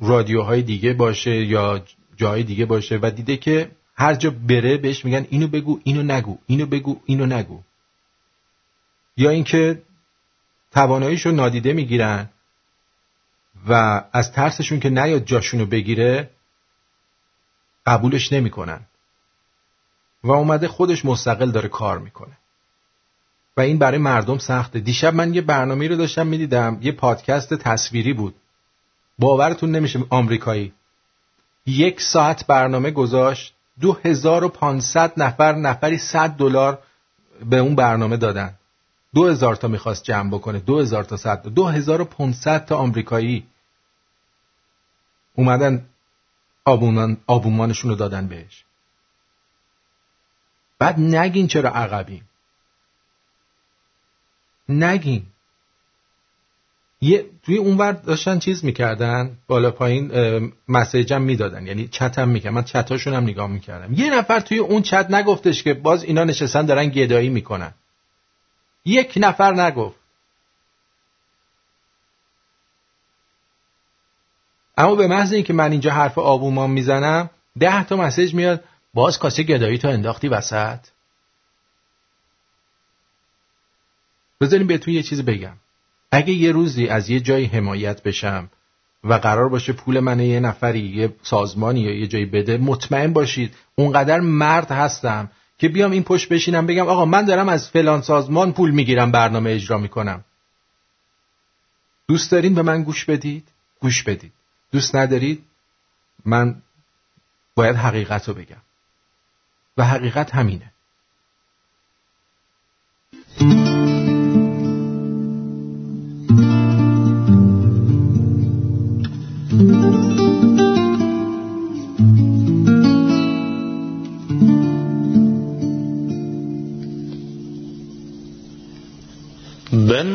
رادیوهای دیگه باشه یا جای دیگه باشه و دیده که هر جا بره بهش میگن اینو بگو اینو نگو اینو بگو اینو نگو. یا اینکه تواناییشو نادیده می‌گیرن و از ترسشون که نیاد جاشونو بگیره قبولش نمی‌کنن. و اومده خودش مستقل داره کار می‌کنه. و این برای مردم سخته. دیشب من یه برنامه رو داشتم می‌دیدم. یه پادکست تصویری بود. باورتون نمیشه آمریکایی. یک ساعت برنامه گذاشت. دو هزار و پانصد نفر نفری صد دلار به اون برنامه دادن. دو هزار تا می‌خواست جمع بکنه. دو هزار تا صد. دو هزار و تا آمریکایی اومدن آبومان آبومانشون رو دادن بهش. بعد نگین چرا عقبیم. نگین. یه توی اونور داشتن چیز می‌کردن بالا پایین مسیجم می‌دادن. یعنی چتم می‌کردن. من چتاشون هم نگاه می‌کردم. یه نفر توی اون چت نگفتش که باز اینا نشستن دارن گدایی می‌کنن. یک نفر نگفت. اما به محض اینکه من اینجا حرف آبومان می‌زنم ده تا مسیج میاد باز کاسه گدایی تو انداختی وسط. بذاریم بهتون یه چیزی بگم. اگه یه روزی از یه جایی حمایت بشم و قرار باشه پول من یه نفری یه سازمانی یا یه جایی بده مطمئن باشید اونقدر مرد هستم که بیام این پشت بشینم بگم آقا من دارم از فلان سازمان پول می‌گیرم برنامه اجرا می‌کنم. دوست دارین به من گوش بدید؟ گوش بدید. دوست ندارید؟ من باید حقیقت رو بگم. و حقیقت همینه.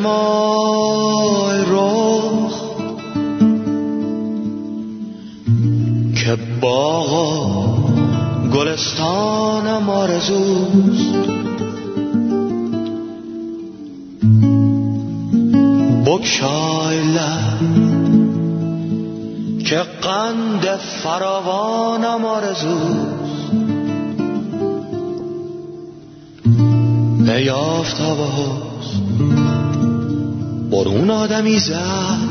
amor. برون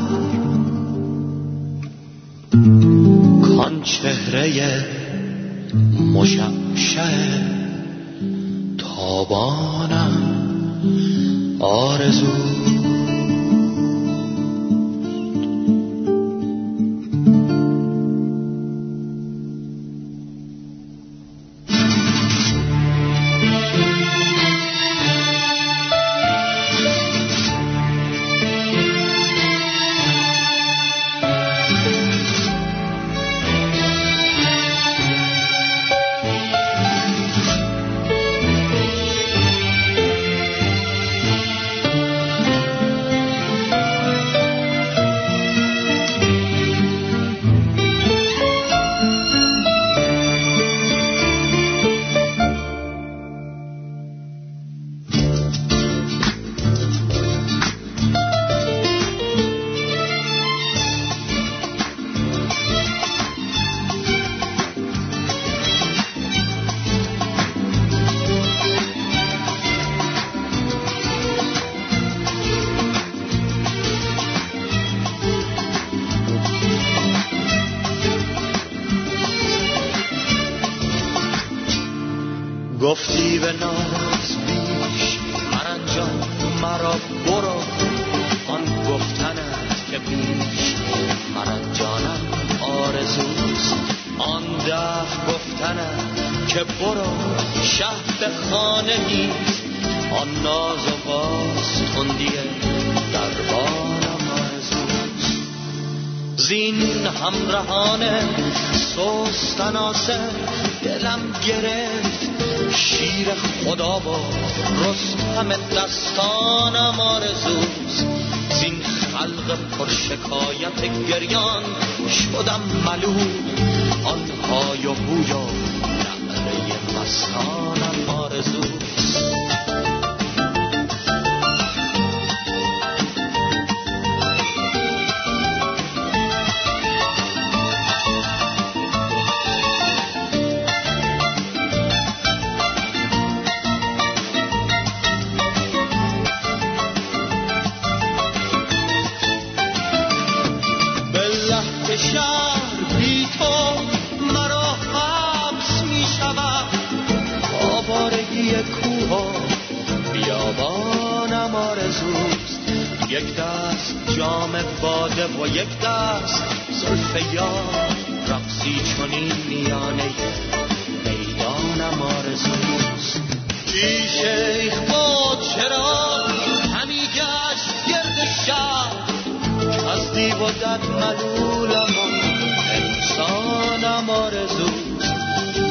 آنم آرزو.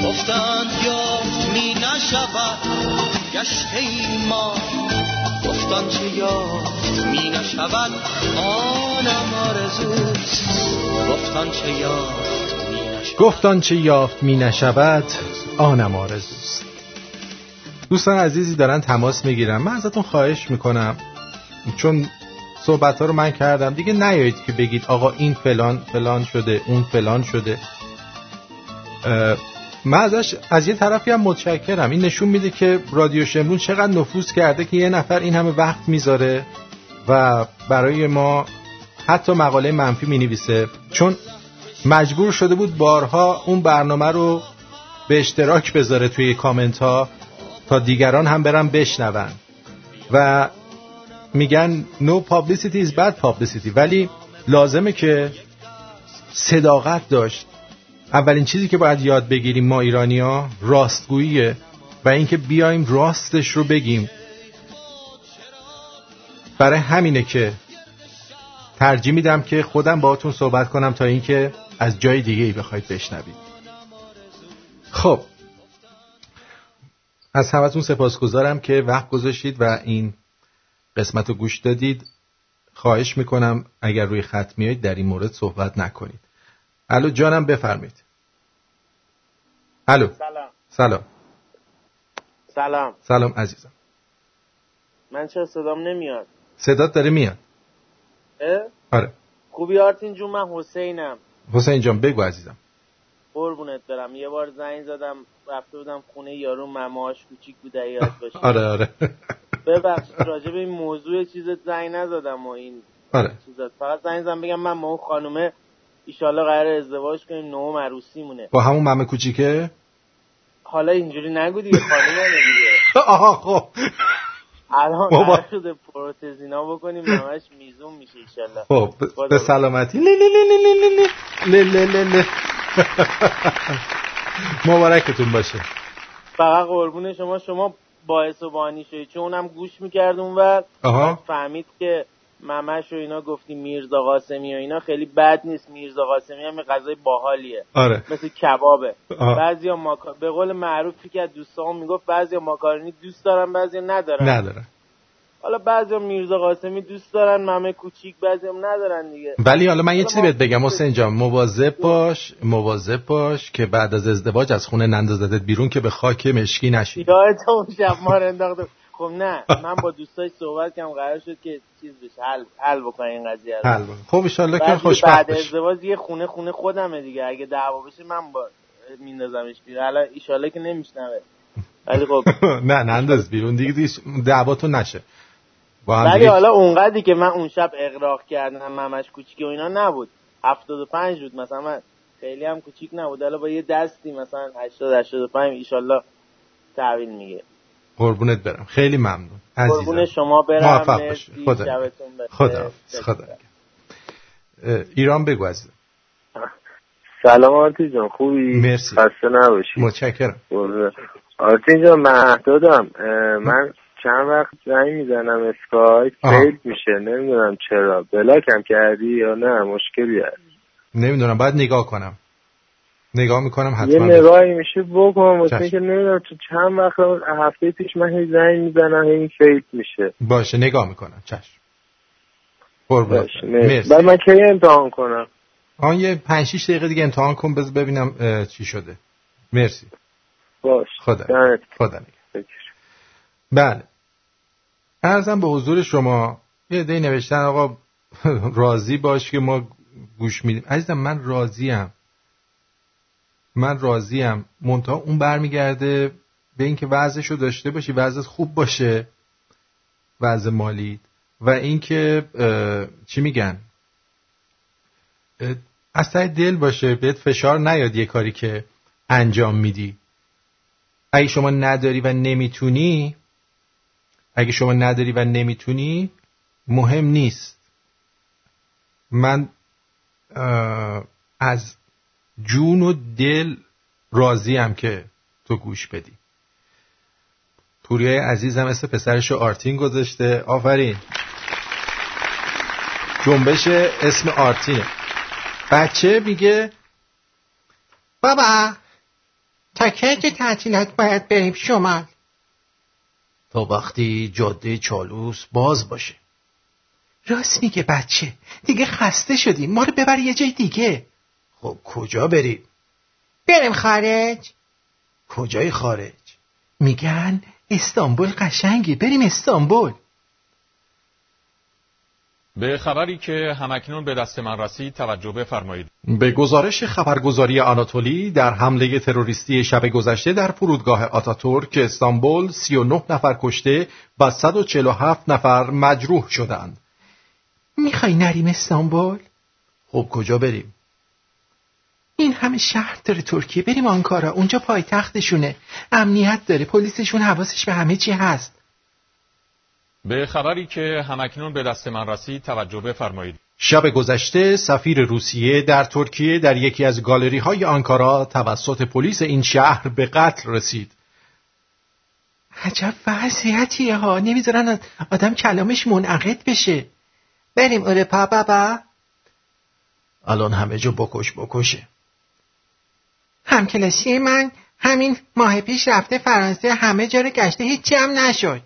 گفتند یافت می نشود گشته ما. گفتان چه یافت می نشود آنم آرزوست گفتان چه یافت گفتان چه یافت می نشود آنم آرزوست دوستان عزیزی دارن تماس می‌گیرن. من ازتون خواهش می‌کنم. چون صحبت ها رو من کردم دیگه نیایید که بگید آقا این فلان فلان شده اون فلان شده. من ازش از یه طرفی هم متشکرم. این نشون میده که رادیو شمرون چقدر نفوذ کرده که یه نفر این همه وقت می‌ذاره و برای ما حتی مقاله منفی می نویسه چون مجبور شده بود بارها اون برنامه رو به اشتراک بذاره توی کامنت ها تا دیگران هم برن بشنون. و میگن no publicity is bad publicity. ولی لازمه که صداقت داشت. اولین چیزی که باید یاد بگیریم ما ایرانیا راستگوییه و اینکه بیایم راستش رو بگیم. برای همینه که ترجیح میدم که خودم باهاتون صحبت کنم تا اینکه از جای دیگه ای بخواید بشنوید. خب از همتون سپاسگزارم که وقت گذاشتید و این قسمت رو گوش دادید. خواهش می‌کنم اگر روی خط میایید در این مورد صحبت نکنید. الو جانم بفرمایید. الو. سلام. سلام. سلام. سلام عزیزم. من چرا صدام نمیاد؟ صدات داره میاد. اه؟ آره. خوبی آرتین جون من حسینم. حسین جان بگو عزیزم. قربونت برم. یه بار زنگ زدم رفته بودم خونه یارو مماش کوچیک بوده یاد باشه. آره آره. ببخشید راجع به این موضوع چیزت زنگ نزدم و این آره. چیزات فقط زنگ زدم بگم من با اون خانومه ایشالله قرار ازدواج کنیم نو مروسی مونه با همون ممه کوچیکه؟ حالا اینجوری نگو دیگه خانم دیگه. آها خب. الان بابا. شده پروتزینا بکنیم همش میزون میشه ایشالله خب به سلامتی. لی لی لی لی لی لی لی. لی مبارکتون باشه. فقط قربون شما شما باعث و بانی شدید چون اونم گوش می‌کرد اونور. فهمید که ممش و اینا گفتی میرزا قاسمی و اینا خیلی بد نیست میرزا قاسمی هم غذای باحالیه. آره. مثل کبابه. آه. بعضیا ماکا... به قول معروفی که از دوستان می‌گفت بعضیا ماکارونی دوست دارن بعضیا ندارن. نداره حالا بعضیا میرزا قاسمی دوست دارن ممه کوچیک بعضیا ندارن دیگه. ولی حالا من یه چیزی بهت بگم حسین جان. مواظب باش مواظب باش که بعد از ازدواج از خونه نندازدت بیرون که به خاک مشکی نشی. یادت اون شب ما رو انداختم خب نه من با دوستاش صحبت کردم قرار شد که چیز بشه حل حل بکنه این قضیه رو. حل. خب ان که بعد خوشبخت بعد ازدواج یه خونه خونه خودمه دیگه. اگه دعوا بشه من با میندازمش بیرون. حالا ایشالله که نمیشنوه. ولی خب نه ننداز بیرون. دیگه دیگه دعواتون نشه. ولی حالا اونقدری که من اون شب اقراق کردم ممش کوچیک و اینا نبود. 75 بود مثلا. من خیلی هم کوچیک نبود. حالا با یه دستی مثلا 80 85 ایشالله تحویل میگه قربونت برم. خیلی ممنون. قربون عزیزم شما برم. موفق باشی. خدا. خدا خدا ایران بگو عزیزم. سلام آرتی جان خوبی؟ مرسی. خسته نباشی. متشکرم. قربونت. آرتی جان مهدادم. اه، من چند وقت زنگ می‌زنم اسکایپ. fail میشه. نمی‌دونم چرا. block م کردی یا نه؟ مشکلی هست. نمی‌دونم. باید نگاه کنم. نگاه می‌کنم یه حتما نگاهی میشه بکن واسه. اینکه نمی‌دونم تو چند وقت هفته پیش من هی زنگ می‌زنم هی فیل میشه. باشه نگاه می‌کنم. چشم. قربونت. مرسی. بعد من کی امتحان کنم؟ آن یه پنج شیش دقیقه دیگه امتحان کن بذار ببینم چی شده. مرسی. باش خدا. دمت خدا. بله. ارزم به حضور شما یه دی نوشتن آقا راضی باش که ما گوش میدیم. عزیزم من راضیم. من راضیم. منتها اون برمیگرده به اینکه وضعش رو داشته باشی وضعت خوب باشه وضع مالی و اینکه چی میگن؟ از ته دل باشه بهت فشار نیاد یه کاری که انجام میدی. اگه شما نداری و نمی‌تونی اگه شما نداری و نمی‌تونی مهم نیست. من از جون و دل راضیم که تو گوش بدی. پوریای عزیزم مثل پسرش آرتین گذاشته. آفرین. جنبش اسم آرتینه بچه میگه بابا تا که تعطیلات باید بریم شمال؟ تا وقتی جاده چالوس باز باشه. راست میگه بچه. دیگه خسته شدیم. ما رو ببر یه جای دیگه. خب کجا بریم بریم خارج کجای خارج میگن استانبول قشنگی بریم استانبول به خبری که همکنون به دست من رسید توجه بفرمایید. به گزارش خبرگزاری آناتولی در حمله تروریستی شب گذشته در فرودگاه آتاتورک استانبول 39 نفر کشته و 147 نفر مجروح شدند. می‌خوای نریم استانبول؟ خب کجا بریم؟ این همه شهر داره ترکیه بریم آنکارا اونجا پایتختشونه امنیت داره پلیسشون حواسش به همه چی هست به خبری که همکنون به دست من رسید توجه بفرمایید. شب گذشته سفیر روسیه در ترکیه در یکی از گالری های آنکارا توسط پلیس این شهر به قتل رسید. عجب وضعیتیه ها نمی‌ذارن آدم کلامش منعقد بشه. بریم اروپا بابا. الان همه جا بکش بکشه. همکلاسی من همین ماه پیش رفته فرانسه همه جا رو گشته هیچی هم نشد.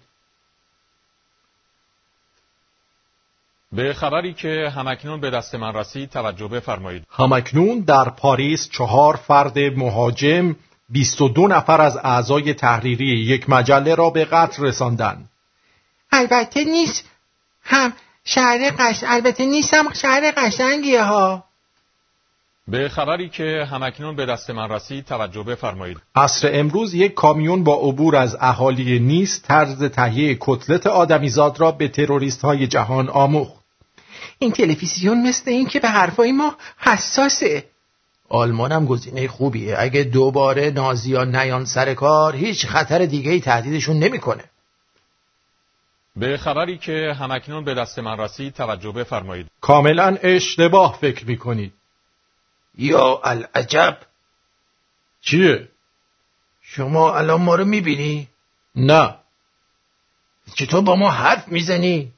به خبری که همکنون به دست من رسید توجه بفرمایید. همکنون در پاریس چهار فرد مهاجم 22 نفر از اعضای تحریری یک مجله را به قتل رساندند. البته نیست هم شهر قش... البته نیستم شهر قشنگیه ها. به خبری که همکنون به دست من رسید توجه بفرمایید. عصر امروز یک کامیون با عبور از اهالی نیست طرز تهیه کتلت آدمیزاد را به تروریست های جهان آموخت. این تلویزیون مثل این که به حرفای ما حساسه آلمان هم گزینه خوبیه اگه دوباره نازیان نیان سر کار هیچ خطر دیگه ای تهدیدشون نمی‌کنه. به خبری که همکنون به دست من رسید توجه بفرمایید. کاملا اشتباه فکر می‌کنید. یا العجب چیه؟ شما الان ما رو می‌بینی؟ نه چطور با ما حرف می‌زنی؟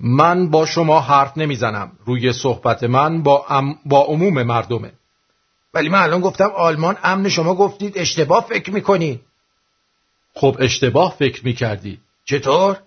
من با شما حرف نمی‌زنم روی صحبت من با, ام... با عموم مردمه ولی من الان گفتم آلمان امن شما گفتید اشتباه فکر می‌کنی خب اشتباه فکر می‌کردی چطور؟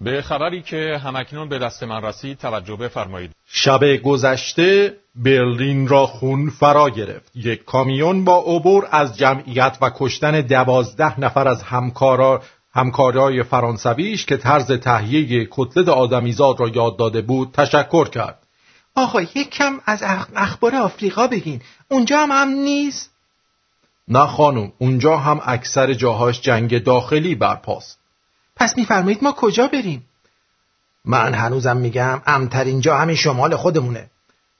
به خبری که همکنون به دست من رسید توجه بفرمایید. شب گذشته برلین را خون فرا گرفت. یک کامیون با عبور از جمعیت و کشتن دوازده نفر از همکارا همکارای فرانسویش که طرز تهیه کتلت آدمیزاد را یاد داده بود تشکر کرد. آقا یک کم از اخبار آفریقا بگین. اونجا هم هم نیست؟ نه خانم، اونجا هم اکثر جاهاش جنگ داخلی برپاست. پس میفرمایید ما کجا بریم؟ من هنوزم میگم امترین جا همین شمال خودمونه.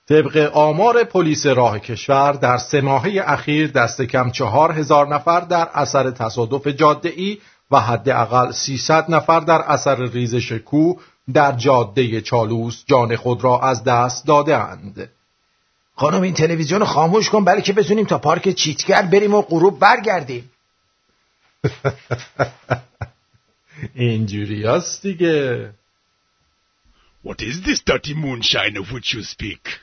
طبق آمار پلیس راه کشور در سه ماهه اخیر دست کم چهار هزار نفر در اثر تصادف جاده ای و حداقل 300 نفر در اثر ریزش کوه در جاده چالوس جان خود را از دست داده اند. خانم این تلویزیون رو خاموش کن برای که بتونیم تا پارک چیتگر بریم و غروب برگردیم. اینجوری هست دیگه. What is this dirty moonshine of which you speak?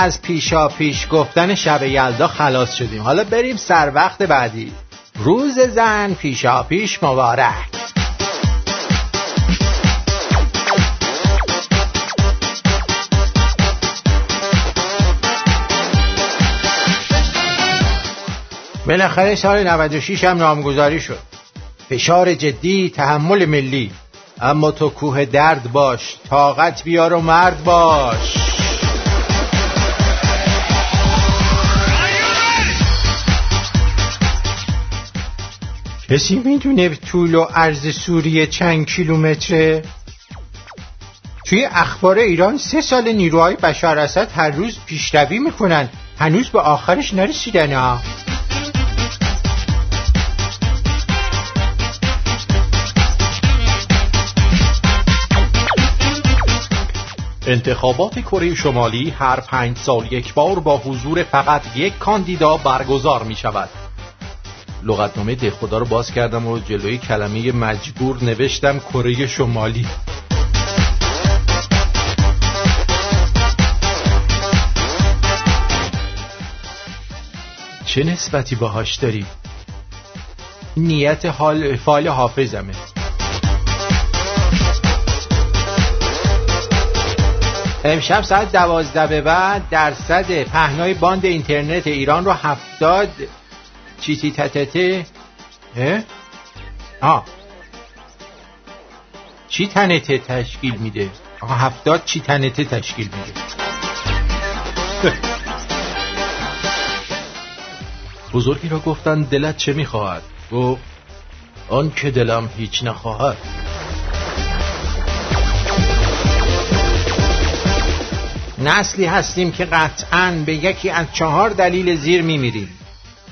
از پیشا پیش گفتن شب یلدا خلاص شدیم. حالا بریم سر وقت بعدی. روز زن پیشا پیش مبارک. بالاخره سال 96 هم نامگذاری شد. فشار جدی تحمل ملی. اما تو کوه درد باش طاقت بیار و مرد باش. کسی می‌دونه طول و عرض سوریه چند کیلومتره؟ توی اخبار ایران سه سال نیروهای بشار اسد هر روز پیشروی می‌کنن. هنوز به آخرش نرسیدن ها انتخابات کره شمالی هر پنج سال یک بار با حضور فقط یک کاندیدا برگزار می شود لغتنامه ده خدا رو باز کردم و جلوی کلمه مجبور نوشتم کره شمالی چه نسبتی باهاش داری؟ نیت حال فال حافظمه امشب ساعت دوازده به بعد درصد پهنای باند اینترنت ایران رو هفتاد چیتی تتته آه. چی تنته تشکیل میده؟ آها هفتاد چی تنته تشکیل میده؟ بزرگی را گفتن دلت چه می‌خواهد؟ و آن که دلم هیچ نخواهد. نسلی هستیم که قطعا به یکی از چهار دلیل زیر میمیریم.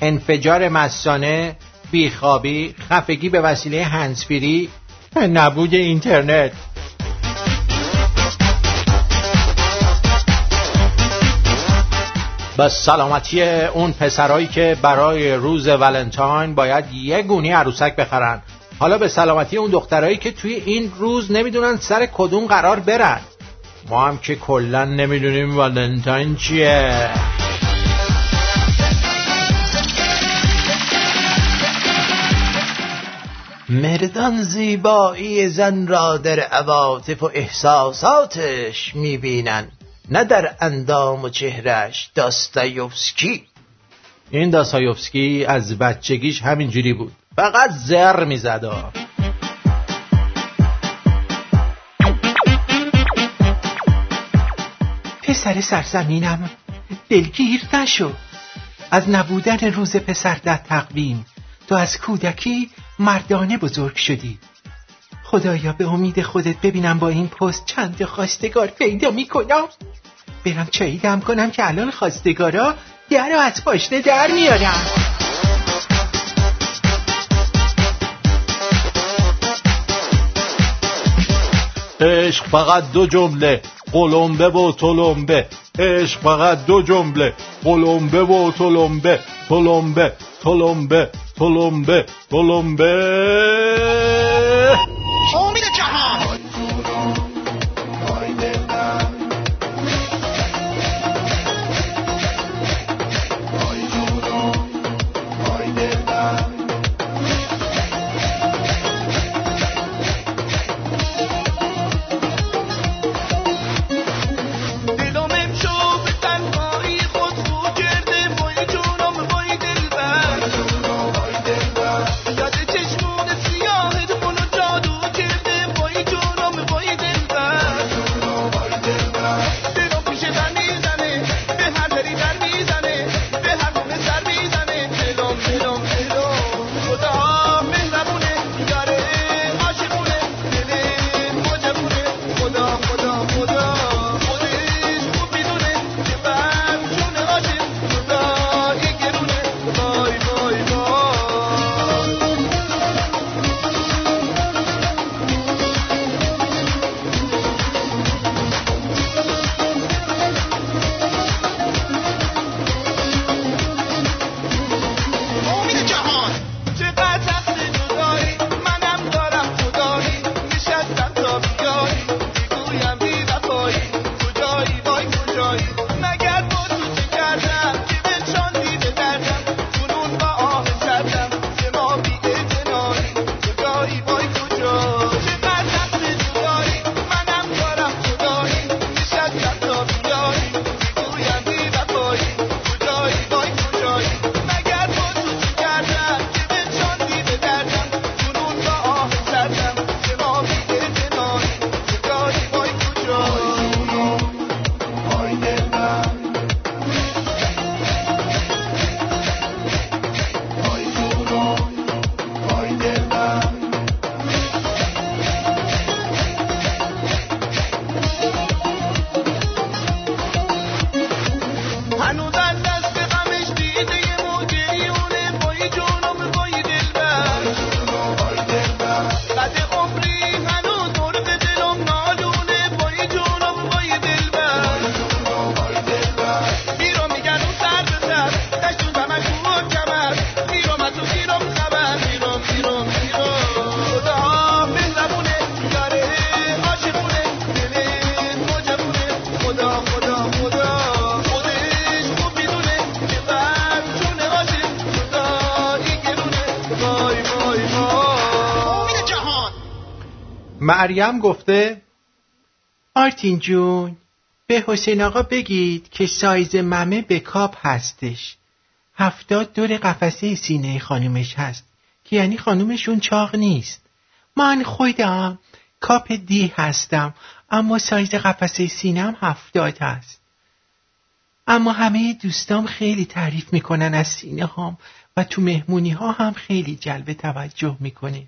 انفجار مسانه بیخوابی خفگی به وسیله هنسفیری نبود اینترنت. به سلامتی اون پسرایی که برای روز ولنتاین باید یه گونی عروسک بخرن. حالا به سلامتی اون دخترایی که توی این روز نمی‌دونن سر کدوم قرار برن. ما هم که کلا نمی‌دونیم ولنتاین چیه. مردان زیبایی زن را در عواطف و احساساتش می‌بینن نه در اندام و چهرش داستایوفسکی. این داستایوفسکی از بچگیش همینجوری بود. فقط زر می‌زد. پسر سرزمینم دلگیر نشو. از نبودن روز پسر در تقویم تو از کودکی مردانه بزرگ شدی. خدایا به امید خودت ببینم با این پست چند خواستگار پیدا می‌کنم. برم چایی دم کنم که الان خواستگارا در از پاشنه در میارم عشق فقط دو جمله قلمبه و تلمبه. عشق فقط دو جمله قلمبه و تلمبه تلمبه تلمبه. تلمبه تلمبه مریم گفته آرتین جون به حسین آقا بگید که سایز ممه به کاپ هستش. هفتاد دور قفسه سینه خانومش هست که یعنی خانومشون چاق نیست. من خودم cup D هستم اما سایز قفسه سینم هفتاد هست. اما همه دوستام خیلی تعریف می‌کنن از سینه هام و تو مهمونی ها هم خیلی جلب توجه می‌کنه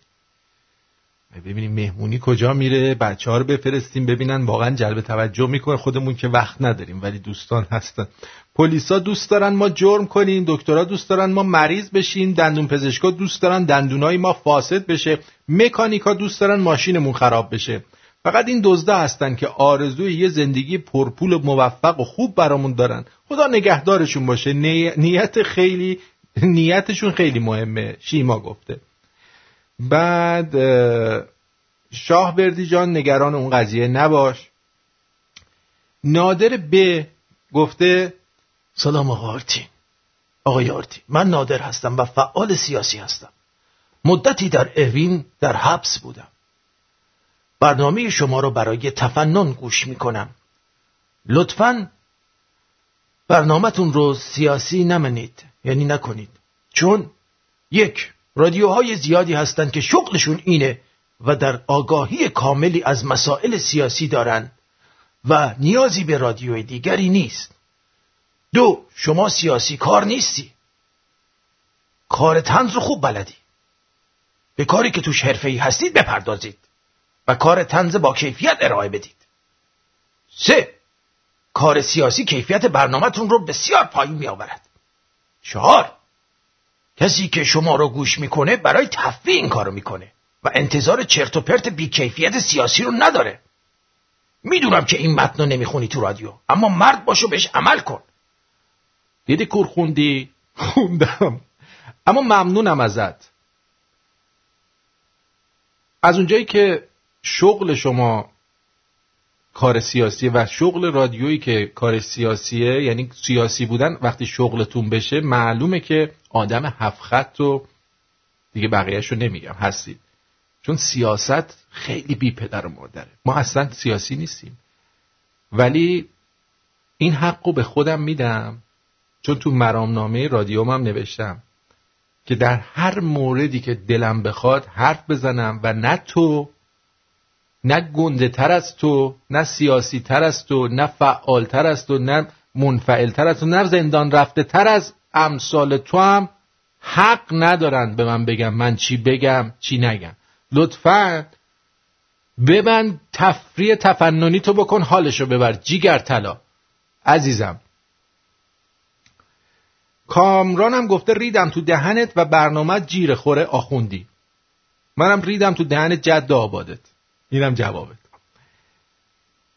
ببینیم مهمونی کجا میره بچه ها رو بفرستیم ببینن. واقعا جلب توجه می‌کنه خودمون که وقت نداریم ولی دوستان هستن. پلیسا دوست دارن ما جرم کنیم دکترها دوست دارن ما مریض بشیم دندون پزشکا دوست دارن دندونای ما فاسد بشه مکانیکا دوست دارن ماشینمون خراب بشه. فقط این دزدا هستن که آرزوی یه زندگی پرپول و موفق و خوب برامون دارن. خدا نگهدارشون باشه. نیت خیلی نیتشون خیلی مهمه. شیما گفته. بعد شاه بردی جان نگران اون قضیه نباش. نادر ب گفته سلام آقا آرتین. آقای آرتین من نادر هستم و فعال سیاسی هستم. مدتی در اوین در حبس بودم. برنامه شما را برای تفنن گوش می کنم لطفا برنامهتون رو سیاسی نمنید یعنی نکنید. چون یک رادیوهای زیادی هستند که شغلشون اینه و در آگاهی کاملی از مسائل سیاسی دارن و نیازی به رادیوی دیگری نیست. دو شما سیاسی کار نیستی. کار تنز رو خوب بلدی. به کاری که توش حرفه‌ای هستید بپردازید و کار تنز با کیفیت ارائه بدید. سه کار سیاسی کیفیت برنامهتون رو بسیار پایین می آورد چهار کسی که شما رو گوش می‌کنه برای تفریح این کارو می‌کنه و انتظار چرت و پرت بیکیفیت سیاسی رو نداره. می‌دونم که این متن رو نمی‌خونی تو رادیو اما مرد باشو بهش عمل کن. دیدی کور خوندی؟ خوندم. اما ممنونم ازت. از اونجایی که شغل شما کار سیاسی و شغل رادیویی که کار سیاسیه یعنی سیاسی بودن وقتی شغلتون بشه معلومه که آدم هفت خط و دیگه بقیهش رو نمیگم هستید. چون سیاست خیلی بی پدر و مادره. ما اصلا سیاسی نیستیم. ولی این حق رو به خودم میدم چون تو مرامنامه رادیوم هم نوشتم که در هر موردی که دلم بخواد حرف بزنم و نه تو نه گنده تر از تو نه سیاسی تر از تو نه فعال تر از تو نه منفعل تر از تو نه زندان رفته تر از امثال تو هم حق ندارن به من بگم من چی بگم چی نگم. لطفا ببند تفریح تفننی تو بکن حالشو ببر. جیگر طلا. عزیزم. کامرانم گفته ریدم تو دهنت و برنامه جیر خوره آخوندی. منم ریدم تو دهنت جد آبادت. اینم جوابت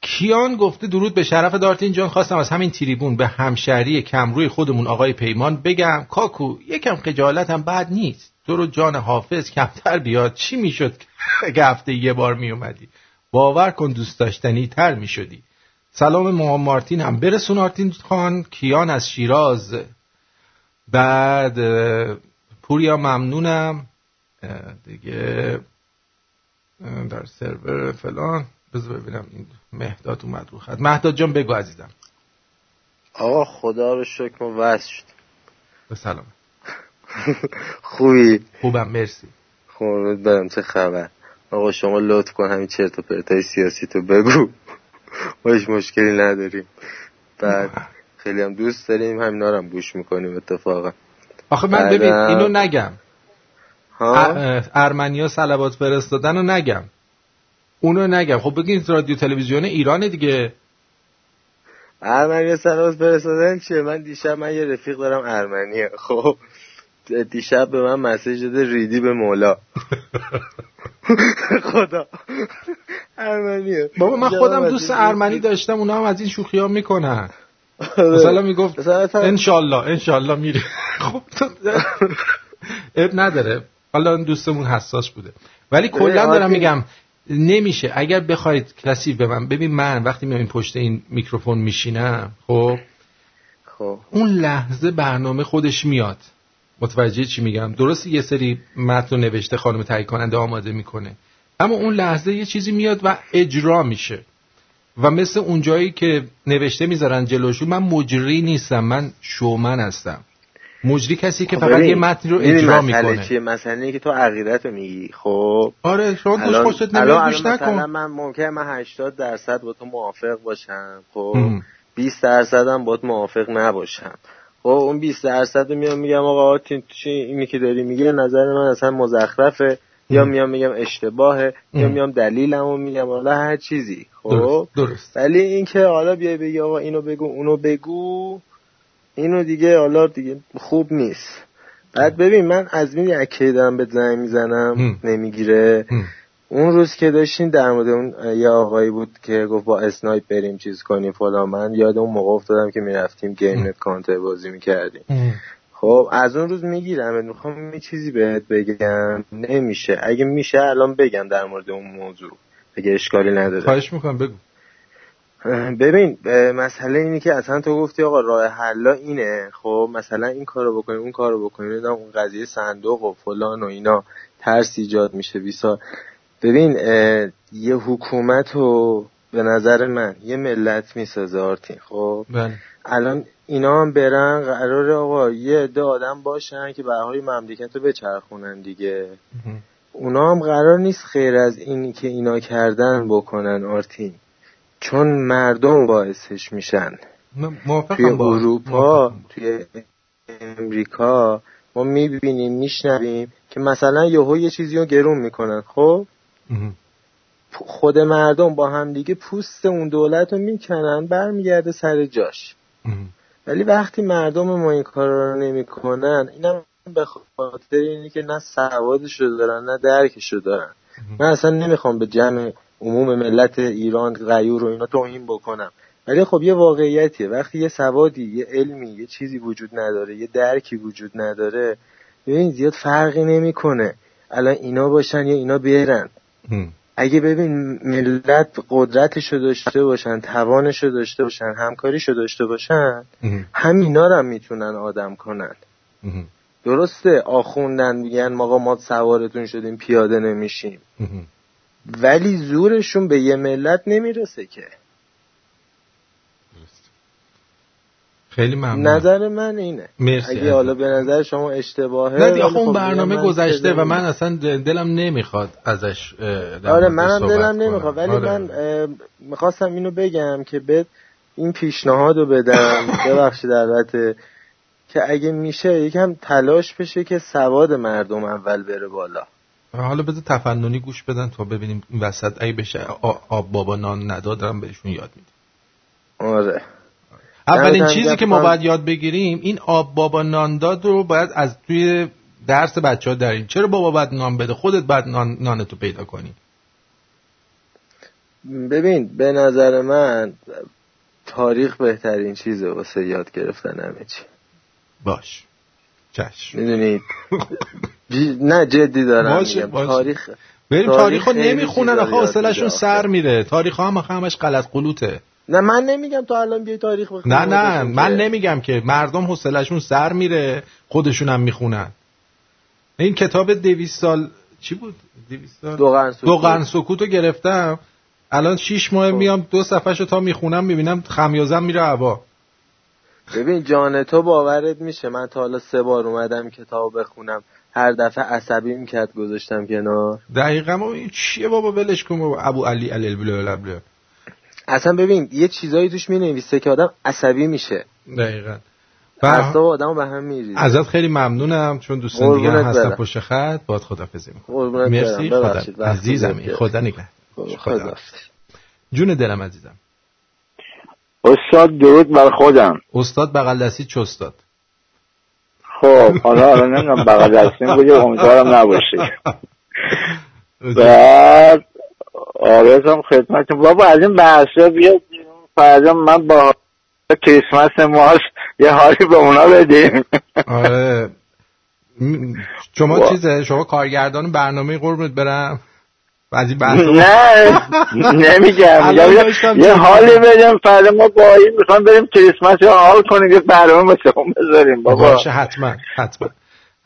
کیان گفته درود به شرف دارتین جان خواستم از همین تریبون به همشهری کمروی خودمون آقای پیمان بگم. کاکو یکم خجالت هم بد نیست. تو رو جان حافظ کمتر بیاد. چی می‌شد که هفته یه بار میومدی باور کن دوست داشتنی تر می‌شدی. سلام ما مارتین هم. برسون آرتین خان. کیان از شیراز. بعد پوریا ممنونم. دیگه در سرور فلان. بذار ببینم این مهداد اومد رو خط. مهداد جان بگو عزیزم. آقا خدا رو شکر ما وز شد. به سلام خوبی؟ خوبم مرسی. خوبت برم چه خبر؟ آقا شما لطف کن همین چرت و پرتای سیاسی تو بگو. باش مشکلی نداریم. بعد خیلی هم دوست داریم همینا هم گوش می‌کنیم اتفاقا. آخه من ببین اینو نگم. ارمنیا سلبات فرستادن رو نگم. اونو نگم. خب بگین رادیو تلویزیون ایران دیگه. ارمنیا سلبات فرستادن چیه؟ من دیشب من یه رفیق دارم ارمنیه خب دیشب به من مسیج داده ریدی به مولا. خدا. ارمنیه بابا من خودم دوست ارمنی داشتم اونا هم از این شوخی ها می‌کنن. مثلا می‌گفت انشالله انشالله میره خب اب نداره. حالا دوستمون حساس بوده. ولی کلا دارم میگم نمیشه. اگر بخواید کسی به من ببین من وقتی میام پشت این میکروفون میشینم خب؟ خب. اون لحظه برنامه خودش میاد. متوجه چی میگم؟ درست یه سری متن نوشته خانم تهیه کننده آماده می‌کنه. اما اون لحظه یه چیزی میاد و اجرا میشه. و مثل اونجایی که نوشته می‌ذارن جلوشون من مجری نیستم من شومن هستم. مجری کسی که فقط یه متن رو اجرا مسئله می‌کنه. چیه؟ مسئله که تو عقیدت رو میگی خب؟ آره شما الان- خوشت نمیاد گوش نکن من ممکنه من 80 درصد با تو موافق باشم خب؟ ام. 20 درصد هم با تو موافق نباشم. خب اون 20 درصد رو میام میگم آقا چی اینی که داری میگه نظر من اصلا مزخرفه. یا میام میگم اشتباهه یا ام. میام دلیلمو میگم حالا هر چیزی خب؟ درست درست. ولی اینکه حالا بیای بگی آقا اینو بگو اونو بگو اینو دیگه حالا دیگه خوب نیست. بعد ببین من از میدی اکی دارم به زنگ می‌زنم. نمی‌گیره. اون روز که داشتین در مورد اون یه آقایی بود که گفت با اسنایپ بریم چیز کنیم فلان من یاد اون موقع افتادم که می‌رفتیم گیم نت کانتر بازی می‌کردیم. خب از اون روز می‌گیرم می‌خوام یه چیزی بهت بگم. نمیشه. اگه میشه الان بگم در مورد اون موضوع. اگه اشکالی نداره. خواهش می‌کنم بگو. ببین مسئله اینه که اصلا تو گفتی آقا راه حلا اینه. خب مثلا این کارو بکنیم اون کارو بکنیم اون قضیه صندوق و فلان و اینا ترس ایجاد میشه بیسا. ببین یه حکومت رو به نظر من یه ملت می‌سازه آرتین. خب؟ بله. الان اینا هم برن قرار آقا یه عده آدم باشن که برهای مملکت رو بچرخونن دیگه. اونا هم قرار نیست خیر از اینی که اینا کردن بکنن آرتین. چون مردم باعثش میشن. توی اروپا توی امریکا ما می‌بینیم میشنویم که مثلا یهو یه چیزی رو گرون می‌کنن خب. خود مردم با هم دیگه پوست اون دولت رو می‌کنن برمیگرده سر جاش. ولی وقتی مردم ما این کار رو نمی‌کنن اینم به خاطر اینه که نه سوادش رو دارن نه درکش رو دارن من اصلا نمی‌خوام به جمع عموم ملت ایران غیور و اینا توهین بکنم ولی خب یه واقعیتیه وقتی یه سوادی یه علمی یه چیزی وجود نداره یه درکی وجود نداره ببین زیاد فرقی نمی‌کنه الان اینا باشن یا اینا برن. اگه ببین ملت قدرتشو داشته باشن توانشو داشته باشن همکاریشو داشته باشن. همینا رو هم می‌تونن آدم کنن. درسته آخوندن میگن آقا ما سوارتون شدیم پیاده نمیشیم. ولی زورشون به یه ملت نمی‌رسه که خیلی ممنون نظر من اینه مرسی اگه. حالا به نظر شما اشتباهه نه دیگه آخه اون خب برنامه گذشته و من اصلا دلم نمی‌خواد ازش آره منم دلم. نمی‌خواد ولی آره. من می‌خواستم اینو بگم که به این پیشنهاد رو بدم ببخشید البته که اگه میشه یکم تلاش بشه که سواد مردم اول بره بالا حالا بذار تفننی گوش بدن تا ببینیم این وسط اگه بشه آب بابا نان ندادم بهشون یاد میدم. آره. اولین چیزی. که ما باید یاد بگیریم این آب بابا نان داد رو باید از توی درس بچه ها داریم چرا بابا باید نان بده؟ خودت باید نان نانتو پیدا کنی. ببین به نظر من تاریخ بهترین چیزه واسه یاد گرفتن همه چی. باش. چشم. می‌دونید. نه جدی دارم باشه،. تاریخ بریم تاریخ تاریخ رو خیلی نمی‌خونن آخه حوصله‌شون میده سر میره. تاریخ ها هم همش غلط قلوته. نه من نمیگم تو الان بیای تاریخ بخونی نه نه. من که. نمیگم که مردم حوصله‌شون سر میره خودشون هم می‌خونن. این کتاب دویست سال چی بود؟ دویست سال؟ دو قرن سکوت. دو قرن سکوت رو گرفتم. الان شیش ماه خب. میام دو صفحه تا می‌خونم می‌بینم خمیازم میره هوا. ببین جان تو باورت میشه من تا حالا سه بار اومدم کتاب بخونم. هر دفعه عصبی می‌کرد گذاشتم کنار. دقیقا ما این چیه بابا ولش کن بابا. ابو علی علی بله اصلا ببین یه چیزایی توش می‌نویسه که آدم عصبی میشه. دقیقا. اعصاب آدم به هم میریزه. ازت خیلی ممنونم چون دوستان دیگه هستن. پشت خط باید خدافزی می‌کنم. مرسی. خدا عزیزم. خدا نگه خدا جون دلم عزیزم. استاد درود بر خودم. استاد بغل دستی چه استاد؟ خب حالا حالا نمی‌دونم بغل دستیم بگه امیدوارم نباشه. بعد آرزم خدمت بابا از این بحثا بیاد فردا من با کریسمس ماست یه حالی به اونا بدیم. آره. شما وا. چیزه؟ شما کارگردان برنامه قربونت برم. این بحثا نه نمیگم. یه حالی. بدیم فردا ما با این می‌خوام بریم کریسمس یا حال کنیم یه برنامه مثل اون بذاریم بابا. باشه حتما حتما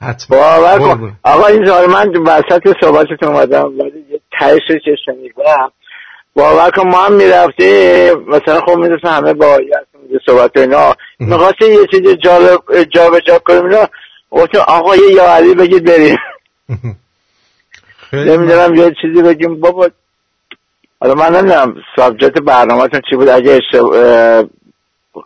حتما. باور کن. آقا این سال من وسط صحبتتون اومدم ولی یه تهش رو که شنیدم باور کن ما هم می‌رفتیم. مثلا خب می‌دونستم همه با یه صحبت اینا. می‌خواستیم یه چیز جالب جا به جا کنیم. اینا گفتیم آقا یه یا علی بگید بریم. نمی‌دونم یه چیزی بگیم. بابا حالا من نمی‌دونم سابجت برنامهتون چی بود. اگه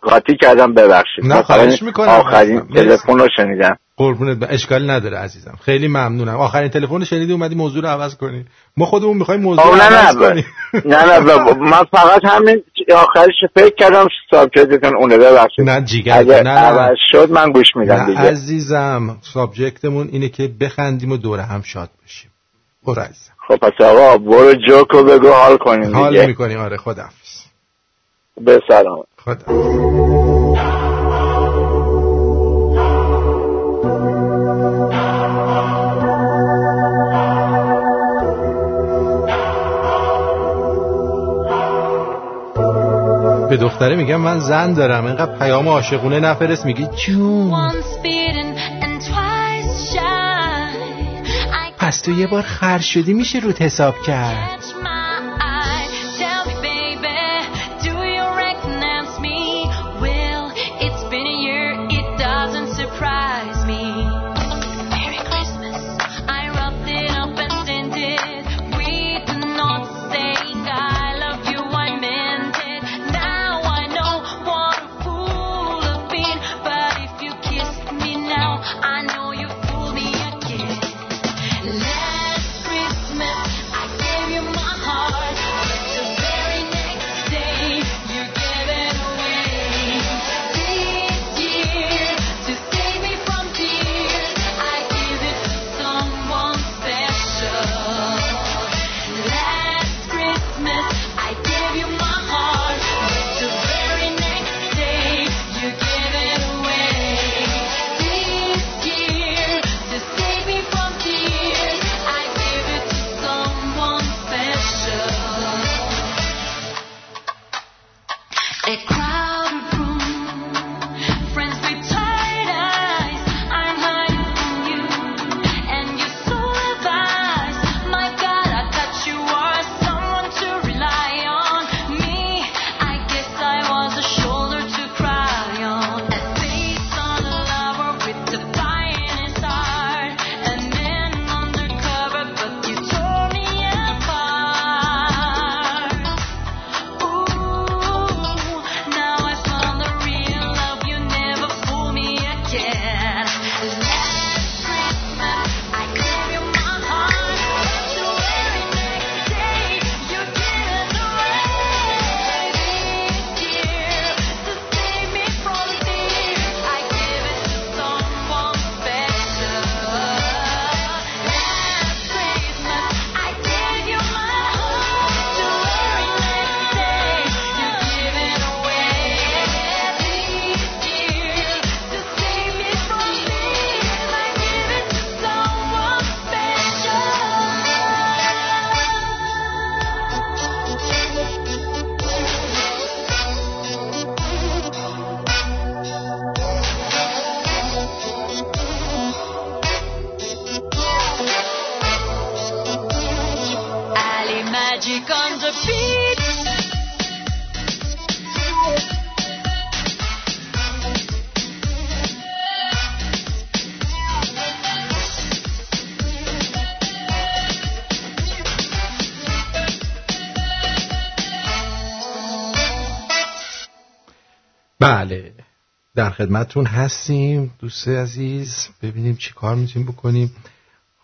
قاطی کردم ببخشید. نه خواهش می‌کنم. آخرین تلفن رو شنیدم. قربونت اشکالی نداره عزیزم. خیلی ممنونم. آخرین تلفن شنیدی اومدی موضوع رو عوض کنی. ما خودمون می‌خوایم موضوع رو عوض نه کنیم. نه نه من فقط همین آخرش فکر کردم سابجکتتون اونه. ببخشید. نه جیگر اگه نه. عوض شد من گوش میدم نه دیگه. عزیزم سابجکتمون اینه که بخندیم و دوره هم شاد بشیم. برو عزیزم. خب پس آقا برو جوکو بگو حال کنیم حال دیگه می‌کنیم آره خداحافظ. به سلام. خدا به دختره میگم من زن دارم. اینقدر پیام عاشقونه نفرست میگی جون I پس تو یه بار خر شدی میشه روت حساب کرد. خدمتون هستیم دوست عزیز. ببینیم چی کار می‌تونیم بکنیم.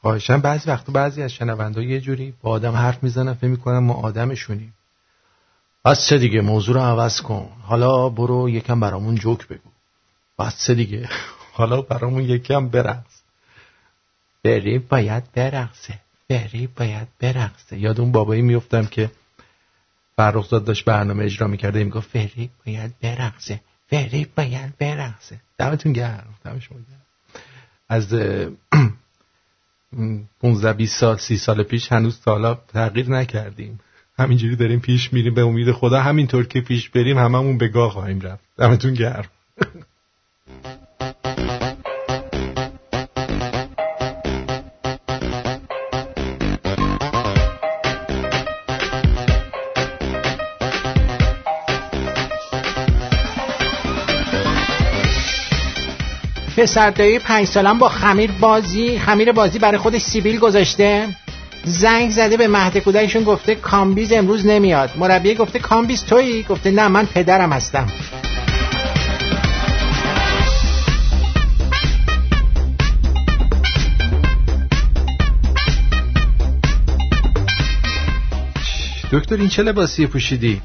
خواهشم بعضی وقتا بعضی از شنونده یه جوری با آدم حرف می‌زنن فکر می‌کنن ما آدمشونیم. بس چه دیگه؟ موضوع رو عوض کن. حالا برو یکم برامون جوک بگو. بس چه دیگه؟ حالا برامون یکم برقص. فری باید برقصه. فری باید برقصه. یاد اون بابایی میفتم که فرخزاد داشت برنامه اجرا می‌کرده می‌گفت فری باید برقصه. فری باید برقصه. دمتون گرم. دم شما گرم. از 15 20 سال 30 سال پیش هنوز تا حالا تغییر نکردیم. همینجوری داریم پیش میریم به امید خدا. همینطور که پیش بریم هممون به گاه خواهیم رفت. دمتون گرم. پسر دایی پنج سالم با خمیر بازی خمیر بازی برای خودش سیبیل گذاشته. زنگ زده به مهد کودکشون گفته کامبیز امروز نمیاد. مربیه گفته کامبیز تویی؟ گفته نه من پدرم هستم. دکتر این چه لباسی پوشیدی؟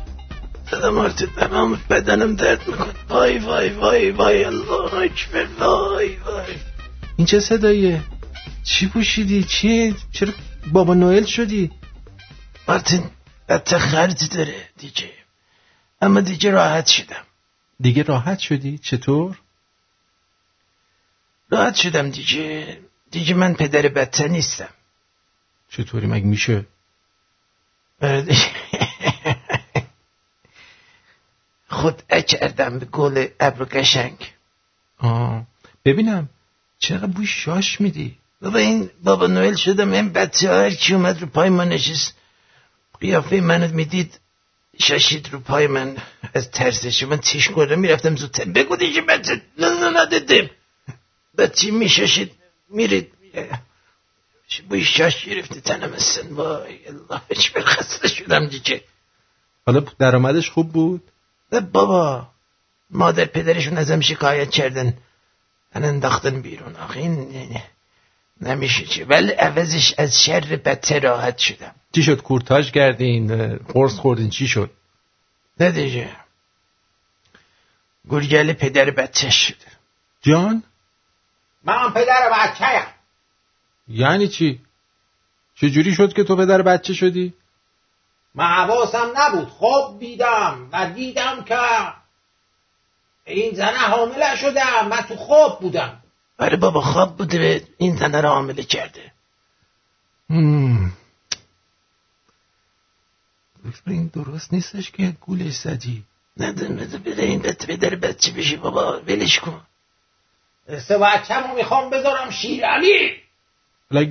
دادم آرتین تمام بدنم درد می‌کنه وای وای وای وای الله اکبر وای وای این چه صداییه چی پوشیدی چی چرا بابا نوئل شدی مارتین حتی خرج داره دیگه اما دیگه راحت شدم دیگه راحت شدی چطور راحت شدم دیگه دیگه من پدر بدتر نیستم چطوری مگه میشه خود کردم به گل ابر قشنگ. آه. ببینم چرا بوی شاش میدی؟ بابا این بابا نوئل شدم این بچه هر کی اومد رو پای ما نشست. قیافه منو می‌دید شاشید رو پای من از ترسش من تیش کنم؟ می‌رفتم زودتر بگو دیگه بچه نه نه ندیدیم بچه میشاشید میرید. بوی شاش گرفته. تنم سن وای الله هیچ خسته شدم دیگه. حالا درآمدش خوب بود؟ نه بابا مادر پدرشون ازم شکایت کردن من انداختن بیرون آخه این نمیشه چه ولی عوضش از شر بدتر راحت شدم چی شد کورتاژ کردین قرص خوردین چی شد نه دیگه گرگل پدر بچه شد جان من پدر بچه یعنی چی چجوری شد که تو پدر بچه شدی من حواسم نبود. خوب بیدم و دیدم که این زنه حامله شدم من تو خواب بودم. آره بابا خواب بوده به این زنه رو حامله کرده. دکتر این درست نیستش که گولش زدی. نه بده بده این بده پدر بچه بشی بابا ولش کن. سه بچه رو می‌خوام بذارم شیر علی.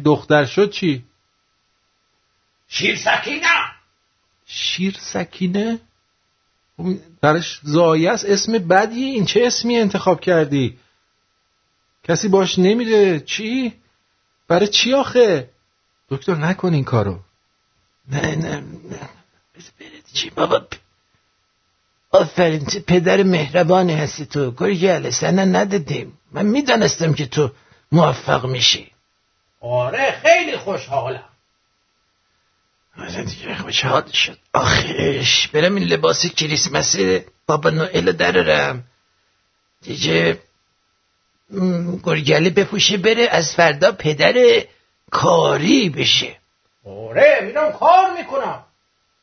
دختر شد چی؟ شیر سکینه. شیر سکینه؟ برش زایه است اسم بدی؟ این چه اسمی انتخاب کردی؟ کسی باش نمیره. چی؟ برای چی آخه؟ دکتر نکن این کارو. نه نه نه. چی. بابا آفرین چه پدر مهربانی هستی تو. گرگل سنه ندادیم. من می‌دانستم که تو موفق میشی. آره خیلی خوشحالم. آره دیگه خوشحال شد؟ آخش برم این لباس کریسمسی بابا نوئل درارم دیگه گرگله بپوشه بره از فردا پدر کاری بشه. آره میرم کار می‌کنم.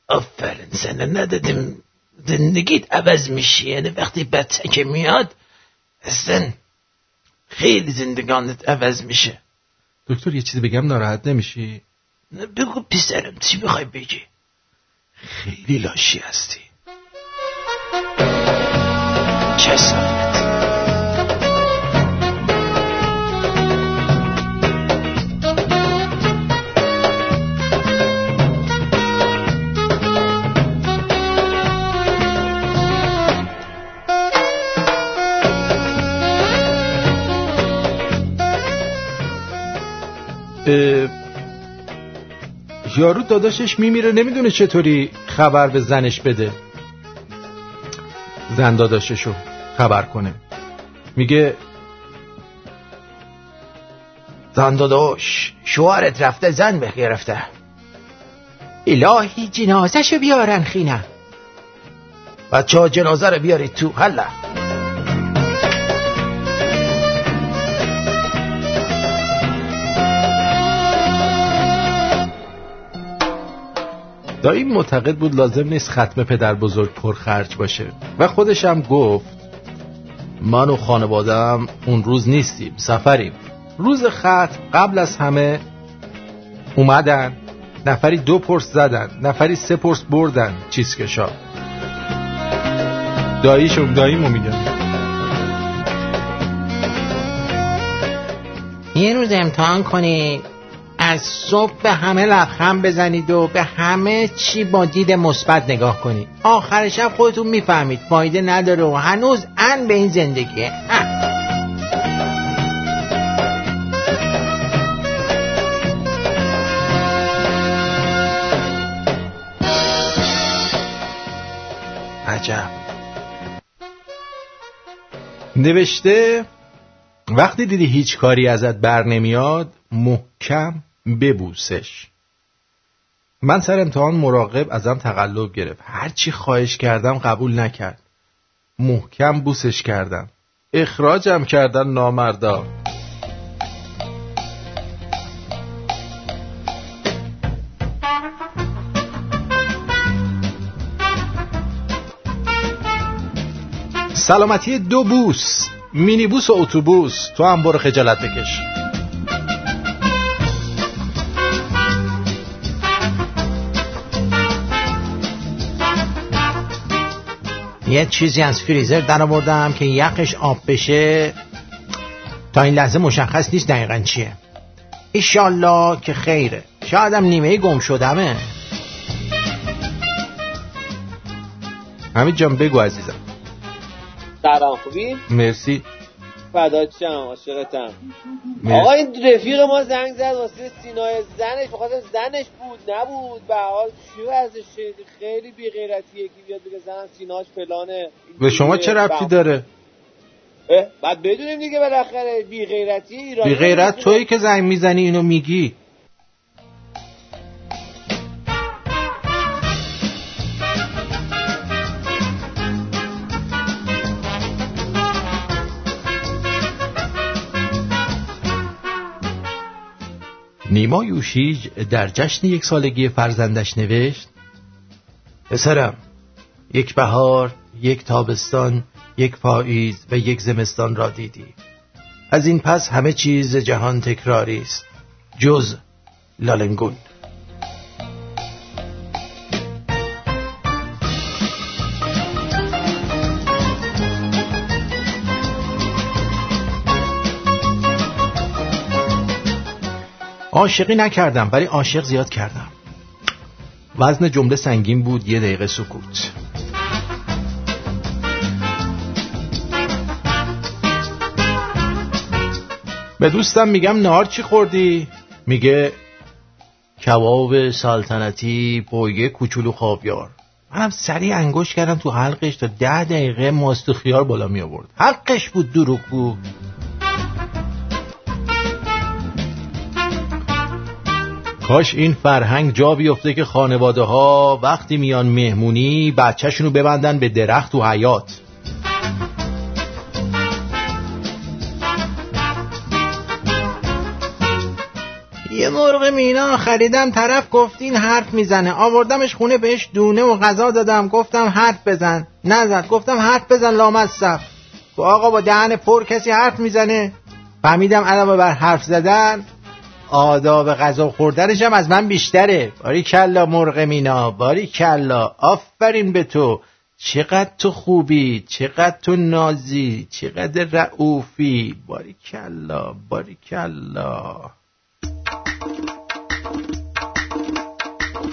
آفرین سنه ندادیم. زندگیت عوض میشه یعنی وقتی بچه که میاد اصلا خیلی زندگانت عوض میشه. دکتر یه چیزی بگم ناراحت نمیشی؟ بگو پسرم چی می‌خوای بگی؟ خیلی لاشی هستی. اه، یارو داداشش میمیره نمی‌دونه چطوری خبر به زنش بده. زن داداششو خبر کنه. میگه زن داداش شوهرت رفته زن به گرفته الهی جنازشو بیارن خینم بچه ها جنازه رو بیارید تو حالا دایی معتقد بود لازم نیست ختم پدر بزرگ پرخرج باشه. و خودش هم گفت من و خانوادم اون روز نیستیم سفریم. روز ختم قبل از همه اومدن نفری دو پرس زدن نفری سه پرس بردن چیزکشا داییشون داییمو میگن یه روز امتحان کنید از صبح به همه لبخند بزنید و به همه چی با دید مثبت نگاه کنید. آخر شب خودتون می‌فهمید. فایده نداره و هنوز ان به این زندگیه عجب. نوشته وقتی دیدی هیچ کاری ازت بر نمیاد محکم ببوسش. من سر امتحان مراقب ازم تقلب گرفت. هرچی خواهش کردم قبول نکرد. محکم بوسش کردم. اخراجم کردن نامردا. سلامتی دو بوس. مینیبوس و اتوبوس. تو هم برو خجالت بکش. یه چیزی از فریزر در آوردم که یقش آب بشه. تا این لحظه مشخص نیست دقیقا چیه. ایشالله که خیره. شایدم نیمه گم شدمه. همین جان بگو عزیزم. سلام خوبی؟ مرسی. فدات شم عاشقتم. آقا این رفیق ما زنگ زد واسه سینای زنش. بخاطر زنش بود نبود. به حال چی ورزشه خیلی بی غیرتیه که بیاد بگه زنم سیناش فلانه. به شما چه ربطی داره؟ اه، بعد بدونیم دیگه بالاخره. بی غیرتی ایرانی. بی غیرت تویی که زنگ می‌زنی اینو میگی. نیما یوشیج در جشن یک سالگی فرزندش نوشت پسرم یک بهار یک تابستان یک پاییز و یک زمستان را دیدی. از این پس همه چیز جهان تکراری است جز لالنگون. عاشقی نکردم ولی عاشق زیاد کردم. وزن جمله سنگین بود یه دقیقه سکوت. به دوستم میگم نهار چی خوردی؟ میگه کباب سلطنتی پویه کوچولو خوابیار. منم سریع انگوش کردم تو حلقش تا ده دقیقه ماست خیار بالا می آورد حقش بود دروغ بود. کاش این فرهنگ جا بیفته که خانواده ها وقتی میان مهمونی بچهشونو ببندن به درخت و حیات یه مرغ مینا خریدم طرف گفتین حرف می‌زنه. آوردمش خونه بهش دونه و غذا دادم. گفتم حرف بزن. نزد. گفتم حرف بزن لامصب. آقا با دهن پر کسی حرف می‌زنه. فهمیدم علاوه بر حرف زدن آداب غذا خوردنش هم از من بیشتره. باری کلا مرغ مینا باری کلا. آفرین به تو. چقدر تو خوبی چقدر تو نازی چقدر رعوفی. باری کلا باری کلا.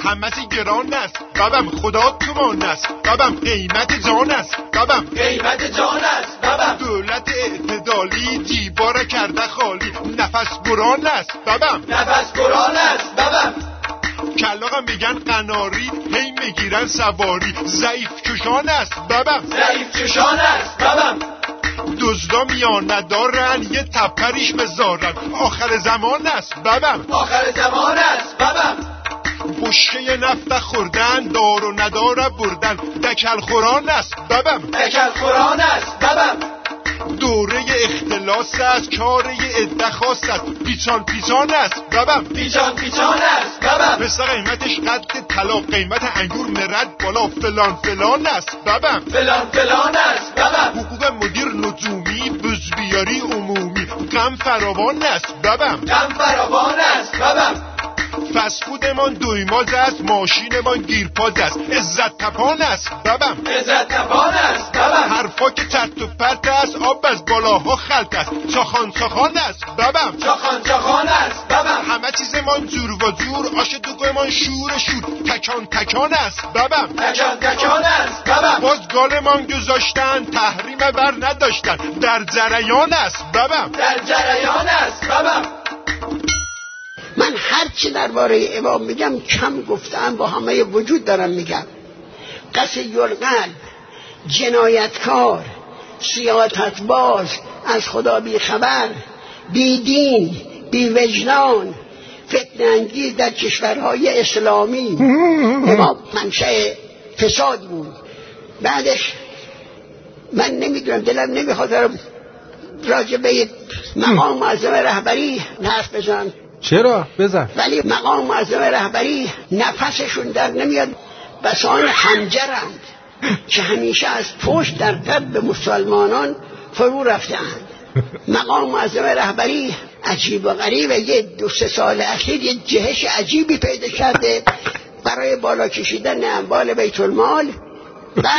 همتی گران است. ببم خدا تومان است. ببم قیمت جان است. ببم قیمت جان است. ببم دولت اعتدالی دیوار کرده خالی. نفس بران است. ببم نفس قرآن است. ببم کلاغم میگن قناری. هی می‌گیرن سواری. ضعیف کشان است. ببم ضعیف چشان است. ببم دزدا میان ندارن یه تپریش بذارن. آخر زمان است. ببم آخر زمان است. ببم بشکه نفت خوردن دار و ندار بردن. دکل خوران است ببم. دکل قرآن است ببم. دوره اختلاس است کاره خاص است. پیچان پیچان است ببم. پیچان پیچان است ببم. مثل قیمتش قد طلا قیمت انگور مرد بالا. فلان فلان است ببم. فلان فلان است ببم. حقوق مدیر نجومی بزبیاری عمومی. غم فراوان است ببم. غم فراوان است ببم. فسفودمان دویماز است ماشینمان گیرپاز است. عزت تپان است ببم عزت تپان است ببم حرفا که چرت و پرت است آب از بالاها خلط است. چاخان چاخان است ببم چاخان چاخان است ببم همه چیزمان جور و جور آش دوگمان شور شور. تکان تکان است ببم تکان تکان است ببم باز گالمان گذاشتن تحریم بر نداشتن. در جریان است ببم در جریان است ببم من هر چی درباره امام میگم کم گفتم با همه وجود دارم میگم. قصد یلقلب جنایتکار سیاست باز از خدا بی خبر بی دین بی وجدان فتنه انگیز در کشورهای اسلامی. اما منشأ فساد بود. بعدش من نمی‌دونم دلم نمی‌خواد راجع به مقام معظم رهبری حرف بزنم. چرا؟ بزن. ولی مقام معظم رهبری نفسشون در نمیاد بسان خنجرند که همیشه از پشت در قلب مسلمانان فرو رفتند مقام معظم رهبری عجیب و غریبه یه دو سه سال اخیر یه جهش عجیبی پیدا کرده برای بالا کشیدن اموال بیت المال و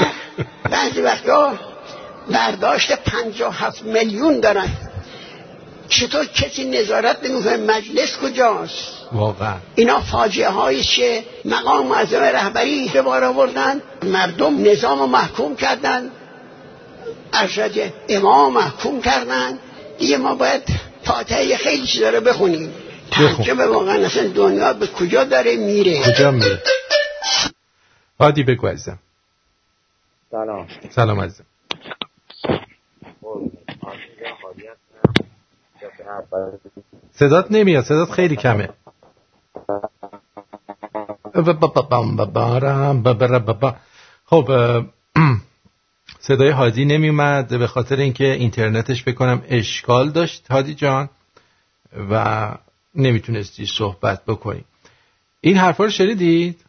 بعضی وقتا برداشت پنجاه هفت میلیون دارن. چطور کسی نظارت نمی‌کنه؟ مجلس کجاست؟ واقعا. اینا فاجعه هایی که مقام معظم رهبری به بار آوردن مردم نظام رو محکوم کردن ارشد امام محکوم کردن. دیگه ما باید فاتحه خیلی چیزا رو بخونیم. تعجب واقعا اصلا دنیا به کجا داره میره؟ کجا میره؟ عادی بگو عزیزم. سلام. سلام عزیزم. صدات نمیاد صدات خیلی کمه. خب صدای هادی نمیومد به خاطر اینکه اینترنتش بکنم اشکال داشت هادی جان. و نمی‌تونستی صحبت بکنی. این حرفا رو شنیدید؟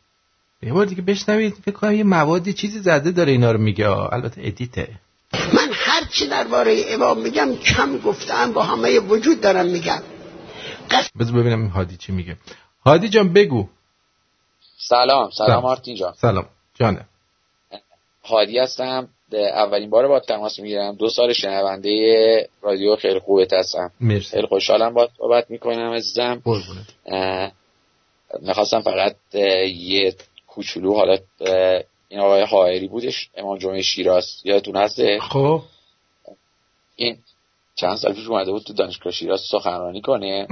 یه بار دیگه بشنوید فکر کنم یه موادی چیزی زده داره اینا رو میگه. البته ادیته. چی درباره امام میگم؟ کم گفتم با همه وجود دارم میگم. بذار ببینم این هادی چی میگه. هادی جان بگو. سلام سلام سلام. مارتین جان. سلام. جانه هادی هستم. اولین بار با تماس می‌گیرم. دو سال شنونده رادیو خیلی خوبت هستم. مرسی. خیلی خوشحالم با صحبت می‌کنم عزیزم. می‌خواستم فقط یه کوچولو حالا این آقای حائری بودش امام جمعه شیراز. یادتون هسته؟ خب. این چند سال پیش اومده بود تو دانشگاه شیراز سخنرانی کنه.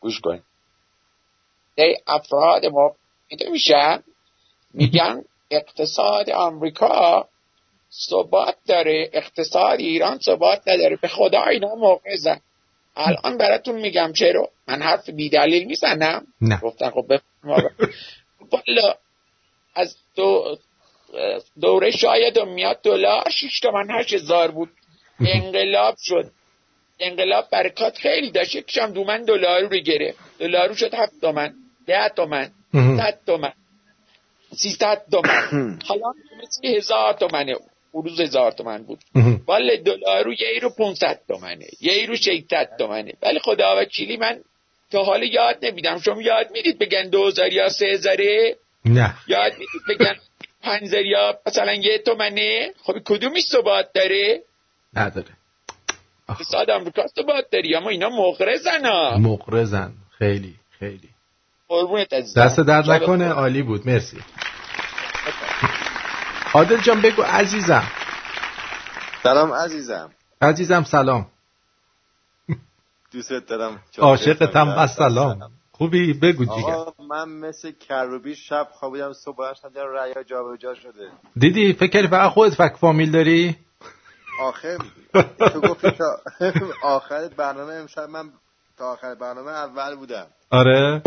گوش کنید ای افراد ما می‌دونی میشن میگن اقتصاد آمریکا ثبات داره اقتصاد ایران ثبات نداره. به خدا اینا موقع الان براتون میگم چرا؟ من حرف بیدلیل می‌زنم نه؟ گفتن خب والا از دو دوره شاید و میاد دلار شیش تومن هشت هزار بود. انقلاب شد. انقلاب برکات خیلی داشت. یکیشم دومن دلارو رو گرفت. دلارو شد هفت تومن. ده تومن. صد تومن. سیصد تومن. حالا مثل هزار تومنه. روز هزار تومن بود. ولی دلارو یه ایرو 500 تومنه. یه ایرو 600 تومنه. ولی خدا وکیلی من تا حال یاد نمیدم. شما یاد می‌دید بگن دو هزار یا سه هزاره؟ نه. یاد می‌دید بگن پنج هزار یا مثلا یه تومنه؟ خب کدومی ثبات داره؟ نداره. اقتصاد آمریکا ثبات داری اما اینا مقرزن ها مقرزن خیلی خیلی. قربونت عزیزم. دست درد نکنه. عالی بود. مرسی. عادل جان بگو عزیزم. سلام عزیزم. عزیزم سلام. دوست دارم. عاشقتم و سلام. خوبی؟ بگو آقا من مثل کروبی شب خوابیدم صبح بلند شدم دیدم رأی‌ها جابجا شده. دیدی فکر کردی فقط خودت فک فامیل داری؟ آخر تو گفتی تا آخر برنامه امشب من تا آخر برنامه اول بودم. آره.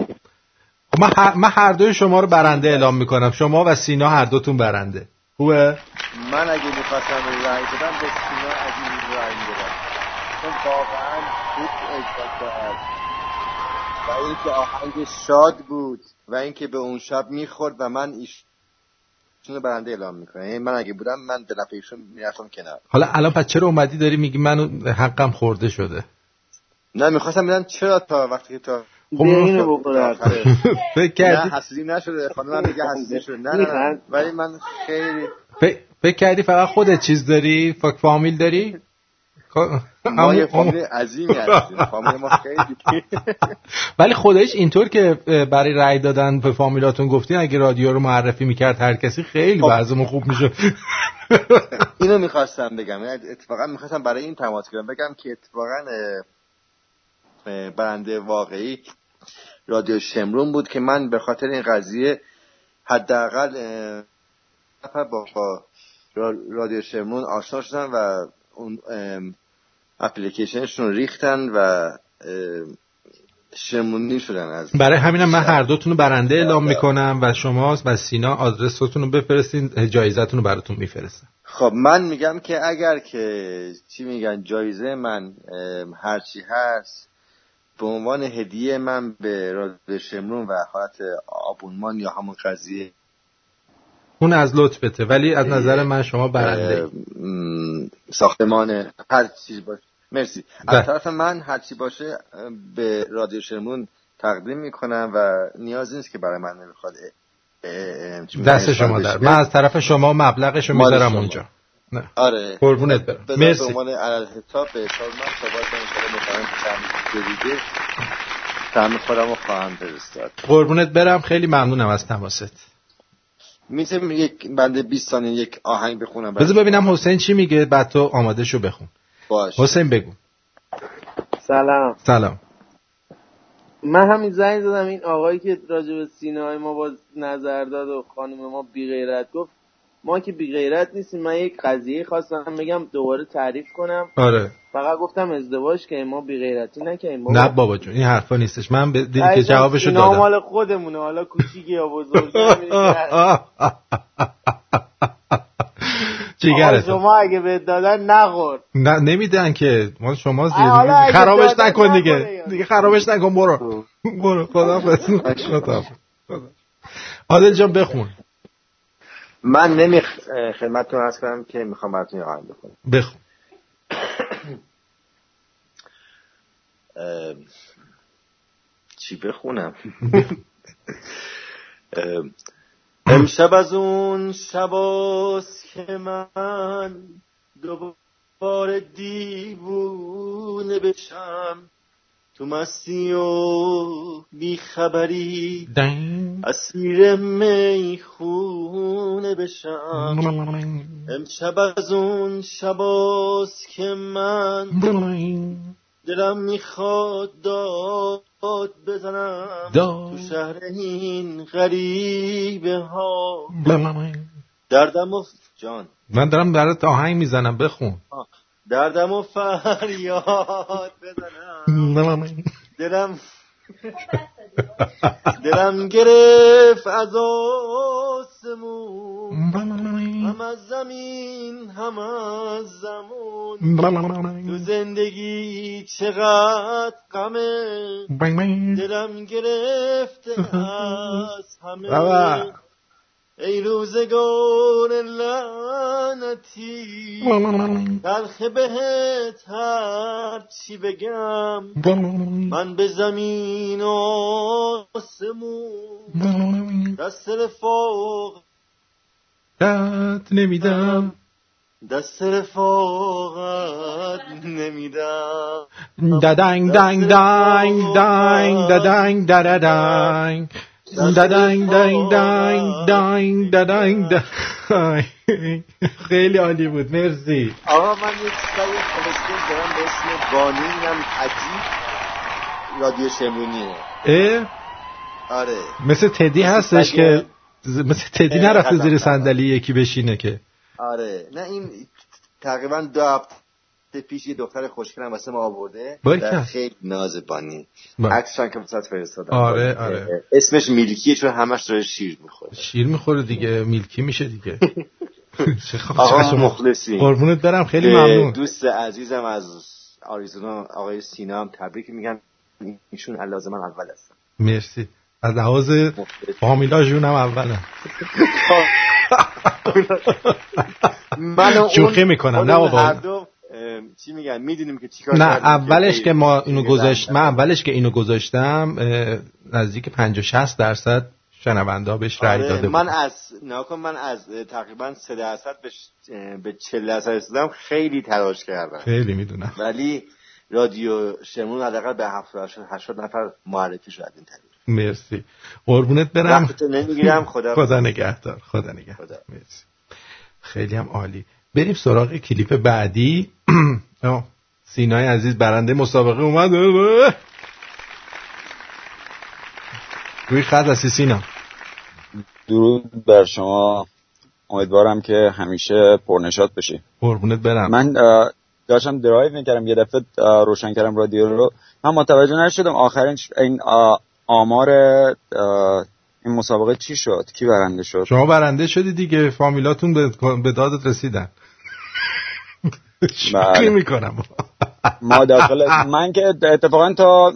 خب من هر, من هر دوی شما رو برنده اعلام می‌کنم. شما و سینا هر دوتون برنده. خوبه؟ من اگه می‌خواستم رأی بدم به سینا عزیز رأی می‌دادم. چون واقعا خوب اجرا کرد. و اینکه آهنگ شاد بود و اینکه به اون شب می‌خورد و من ایشون رو برنده اعلام می‌کنم یعنی من اگه بودم من به نفع ایشون می‌رفتم کنار. حالا الان پس چرا اومدی داری میگی منو حقم خورده شده؟ نه می‌خواستم بدم چرا تا وقتی که تا خب اینو فکر کردی؟ نه حسودی نشده. خانم هم میگه حسودی شده نه نه. ولی من خیلی فکر کردی فقط خودت چیز داری؟ فاک فامیل داری؟ خب، ما یه فامیل عظیمی هستیم. فامیل ما خیلی ولی خودش اینطور که برای رأی دادن به فامیلاتون گفتین اگه رادیو رو معرفی می‌کرد هر کسی خیلی خب. وضعمون خوب میشه اینو می‌خواستم بگم. یعنی اتفاقا می‌خواستم برای این تماس گیرم بگم که اتفاقا برنده واقعی رادیو شمرون بود که من به خاطر این قضیه حداقل با با را- رادیو شمرون آشنا شدم و اون اپلیکیشنشون ریختن و شمونی شدن از برای همینم من هر دوتون رو برنده اعلام می‌کنم و شما و سینا آدرستون رو بفرستین جایزتون رو براتون میفرستم. خب من میگم که اگر که چی میگن جایزه من هرچی هست به عنوان هدیه من به رادیو شمرون و حالت آبونمان یا همون قضیه اون از لطفته ولی از نظر من شما برنده. ام، ساختمان هر چیز باشه. مرسی. بله. از طرف من هر چی باشه به رادیو شمرون تقدیم می‌کنم و نیاز نیست که برای من نمی‌خواد دست شما در. من از طرف شما مبلغش رو می‌ذارم. اونجا. نه. آره. قربونت برم. بذار به مرسی عنوان علل حساب به حساب من صحبت کنم که مثلا چند تعمیر خودم رو خواهم فرستاد. قربونت برم. خیلی ممنونم از تماست. می‌تونم یک بنده 20 ثانیه یک آهنگ بخونم بذار ببینم حسین چی میگه بعد تو آماده شو بخون. باش. حسین بگو. سلام. سلام. من همین زنگ زدم این آقایی که راجع به سینه ما باز نظر داد و خانم ما بی غیرت گفت ما که بی غیرت نیستیم. من یک قضیه خواستم بگم دوباره تعریف کنم. آره. فقط گفتم ازدواج که ما بی غیرتی نکنیم نه بابا. جون این حرفا نیستش. من به دیدی که جوابشو دادم. مال خودمونه. حالا کوچیکی یا بزرگی جیگرت شما اگه بهت دادن نخور. نه نمیدن که. ما شما زیر خرابش نکن دیگه. دیگه خرابش نکن برو. برو خدا خدا عادل جان بخون. من نمی خدمتتون عرض کنم که می‌خوام براتون یه آهنگ بخونم. بخون. چی بخونم؟ امشب از اون شباست که من دوباره دیوونه بشم. تو مستی و بیخبری اسیر می‌خونه بشم. امشب از اون شباست که من دلم می‌خواد داد بزنم. تو شهر این غریبه ها. دردم و جان. من دارم برات آهنگ می‌زنم بخون. دردم و فریاد بزنم. دلم دلم گرفت از آسمون. هم از زمین هم از زمون. تو زندگی چقدر غمه. دلم گرفته از همه. ای روزگار لعنتی تلخ بهت هر چی بگم. من به زمین و آسمون دست رفاق نمیدم. دست رفاقت نمیدم. ددنگ دنگ دنگ دنگ ددنگ ددنگ ددنگ دنگ دنگ دنگ ددنگ دنگ. خیلی عالی بود مرسی. آقا من یک سری خلاصه دارم به اسم بانی اینم عجیب رادیو شمرونیه. اه؟ آره. مثل تدی هستش که مثل تدی نرفته زیر. صندلی یکی بشینه که. آره. نه این تقریبا دو هفته پیش یه دختر خوشگلم واسه ما آورده. و خیلی ناز بانی. بله. عکسشان که واسه فرستادم. آره،. آره. اسمش میلکیه چون همش داره شیر می‌خوره. شیر می‌خوره دیگه. میلکی میشه دیگه. آقا مخلصی قربونت برم. خیلی ممنون. دوست عزیزم از آریزونا آقای سینا هم تبریک میگم ایشون علاوه من اول هستم. مرسی. از لحاظ فامیلا جونم اولا من و اون شوخی می‌کنم. نه بابا. چی میگن؟ می‌دونیم که چیکار نه اولش که ما اینو گذاشت من اولش که اینو گذاشتم نزدیک 50 60 درصد شنونده بهش رأی آره، داده من بود. از ناکن من از تقریبا 3 درصد به ش- اه، به 40 درصد رسیدم. خیلی تلاش کردم. خیلی می‌دونم. ولی رادیو شمرون حداقل به 70 80 نفر معرفی شد این طریق. مرسی. قربونت برم. نمی‌گیرم خدا خدا نگهدار خدا نگهدار. مرسی. خیلی هم عالی. بریم سراغ کلیپ بعدی. سینای عزیز برنده مسابقه اومد روی خط هستی سینا. درود بر شما. امیدوارم که همیشه پرنشاط بشی. قربونت برم. من داشتم درایو می‌کردم. یه دفعه روشن کردم رادیو رو. من متوجه نشدم آخرین این آمار این مسابقه چی شد؟ کی برنده شد؟ شما برنده شدی دیگه. فامیلاتون به, به دادت رسیدن. شوخی بله. می‌کنم؟ ما داخل من که اتفاقا تا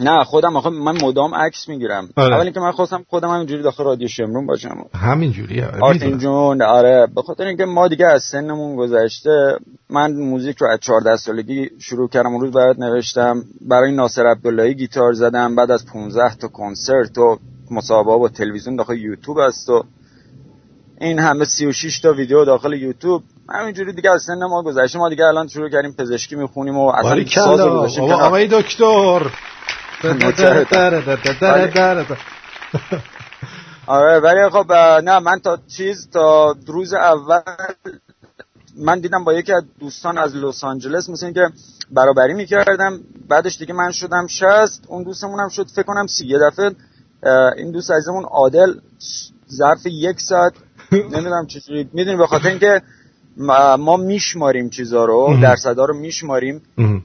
نه خودم آخه من مدام عکس می‌گیرم. آره. اولی که من خواستم خودم همینجوری داخل رادیو شمرون باشم. همینجوریه آرتین جون آره به خاطر اینکه ما دیگه از سنمون گذشته من موزیک رو از 14 سالگی شروع کردم روز برات نوشتم. برای ناصر عبداللهی گیتار زدم بعد از 15 تا کنسرت و مسابقه با تلویزیون داخل یوتیوب است و این همه 36 تا ویدیو داخل یوتیوب. همینجوری دیگه از سن ما گذشته ما دیگه الان شروع کردیم پزشکی می‌خونیم و اصلا ساز گذاشتیم. آقای دکتر آره ولی خب نه من تا چیز تا روز اول من دیدم با یکی از دوستان از لس آنجلس مثل اینکه برابری می‌کردم بعدش دیگه من شدم شست اون دوستمون هم شد فکر کنم سی یه دفعه این دوست عزیزمون عادل ظرف یک ساعت نمی‌دونم چجوری می‌دونی به خاطر اینکه ما ما میشماریم چیزا رو. درصدا رو میشماریم.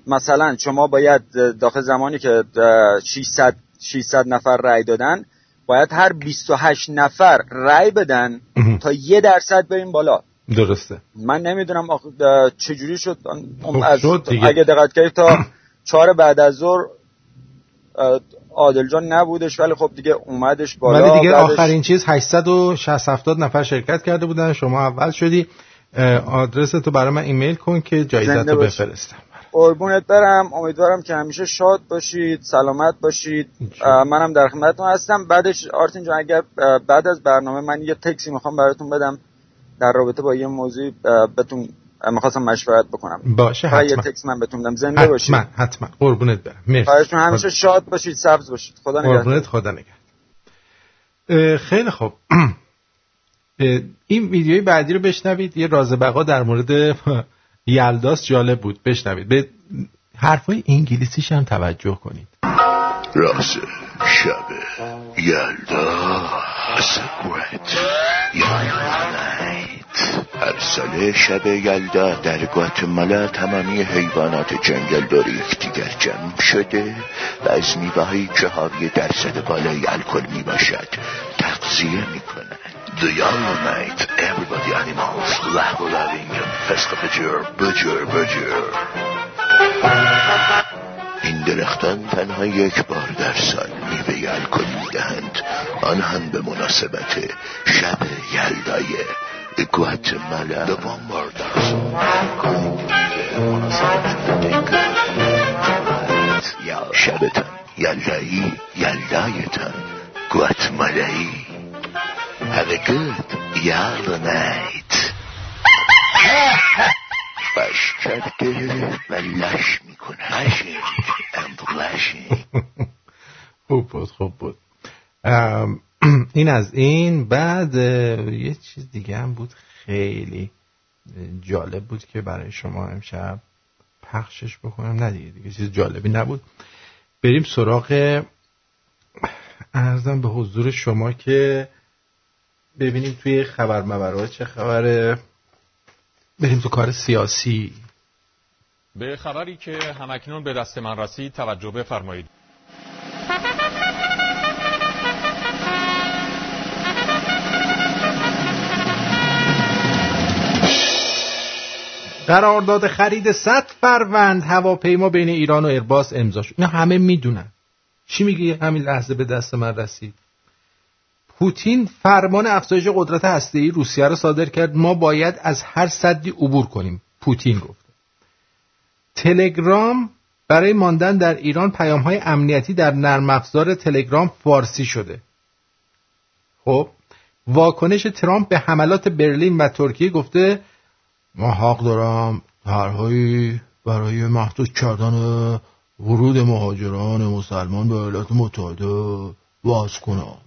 مثلا شما باید داخل زمانی که اه، 600 600 نفر رأی دادن باید هر 28 نفر رأی بدن تا یه درصد بریم بالا. درسته. من نمی‌دونم آخ... چجوری شد. خب از شد دیگه. اگه دقت کردید تا چهار بعد از ظهر عادل جان نبودش ولی خب دیگه اومدش بالا ولی دیگه بعدش- آخرین چیز 860 70 نفر شرکت کرده بودن. شما اول شدی. آدرس تو برای من ایمیل کن که جایزت رو. بفرستم. قربونت برم. امیدوارم که همیشه شاد باشید سلامت باشید. منم در خدمتتون هستم. بعدش آرتین جان اگر بعد از برنامه من یه تکسی می‌خوام براتون بدم در رابطه با یه موضوع بهتون می‌خواستم مشورت بکنم. باشه فقط یه حتما. تکس من بهتون بدم. زنده باشید. حتما. حتما قربونت برم. مرسی. همیشه شاد باشید سبز باشید. خدا نگهدار. قربونت خدا نگهدار. خیلی خوب. این ویدیوی بعدی رو بشنوید. یه راز بقا در مورد یلداس جالب بود. بشنوید. به حرفای انگلیسیش هم توجه کنید. راس شب یلدا سکرت نایت هر ساله شب یلدا در گواتمالا تمامی حیوانات جنگل دور یکدیگر جمع شده و از میوه هایی که درصد بالای الکل می باشد تغذیه می کنند The Yellow Night Everybody Animals لحظه loving فسق فجر بجر این درختان تنها یک بار در سال میوه الکل می‌دهند. آن هم به مناسبت شب یلدای گواتمالا. در سال شبتان یلدایی یلدایتان گواتمالایی. Have a good Yellow night. بش می‌کنه لشینگ خوب بود خوب بود این از این بعد یه چیز دیگه هم بود خیلی اه، جالب بود که برای شما امشب پخشش بکنم. نه دیگه دیگه چیز جالبی نبود. بریم سراغ ارزم به حضور شما که ببینیم توی خبر مبرها چه خبره. بریم تو کار سیاسی. به خبری که همکنون به دست من رسید توجه بفرمایید. قرارداد خرید 100 فروند هواپیما بین ایران و ارباس امضا شد. اینا همه می‌دونن. چی میگی؟ همین لحظه به دست من رسید. پوتین فرمان افزایش قدرت هسته‌ای روسیه را صادر کرد. ما باید از هر صدی عبور کنیم پوتین گفت. تلگرام برای ماندن در ایران پیام های امنیتی در نرم افزار تلگرام فارسی شده. خب واکنش ترامپ به حملات برلین و ترکیه گفته ما حق دارم طرحهایی برای محدود کردن ورود مهاجران مسلمان به ایالات متحده باز کنم.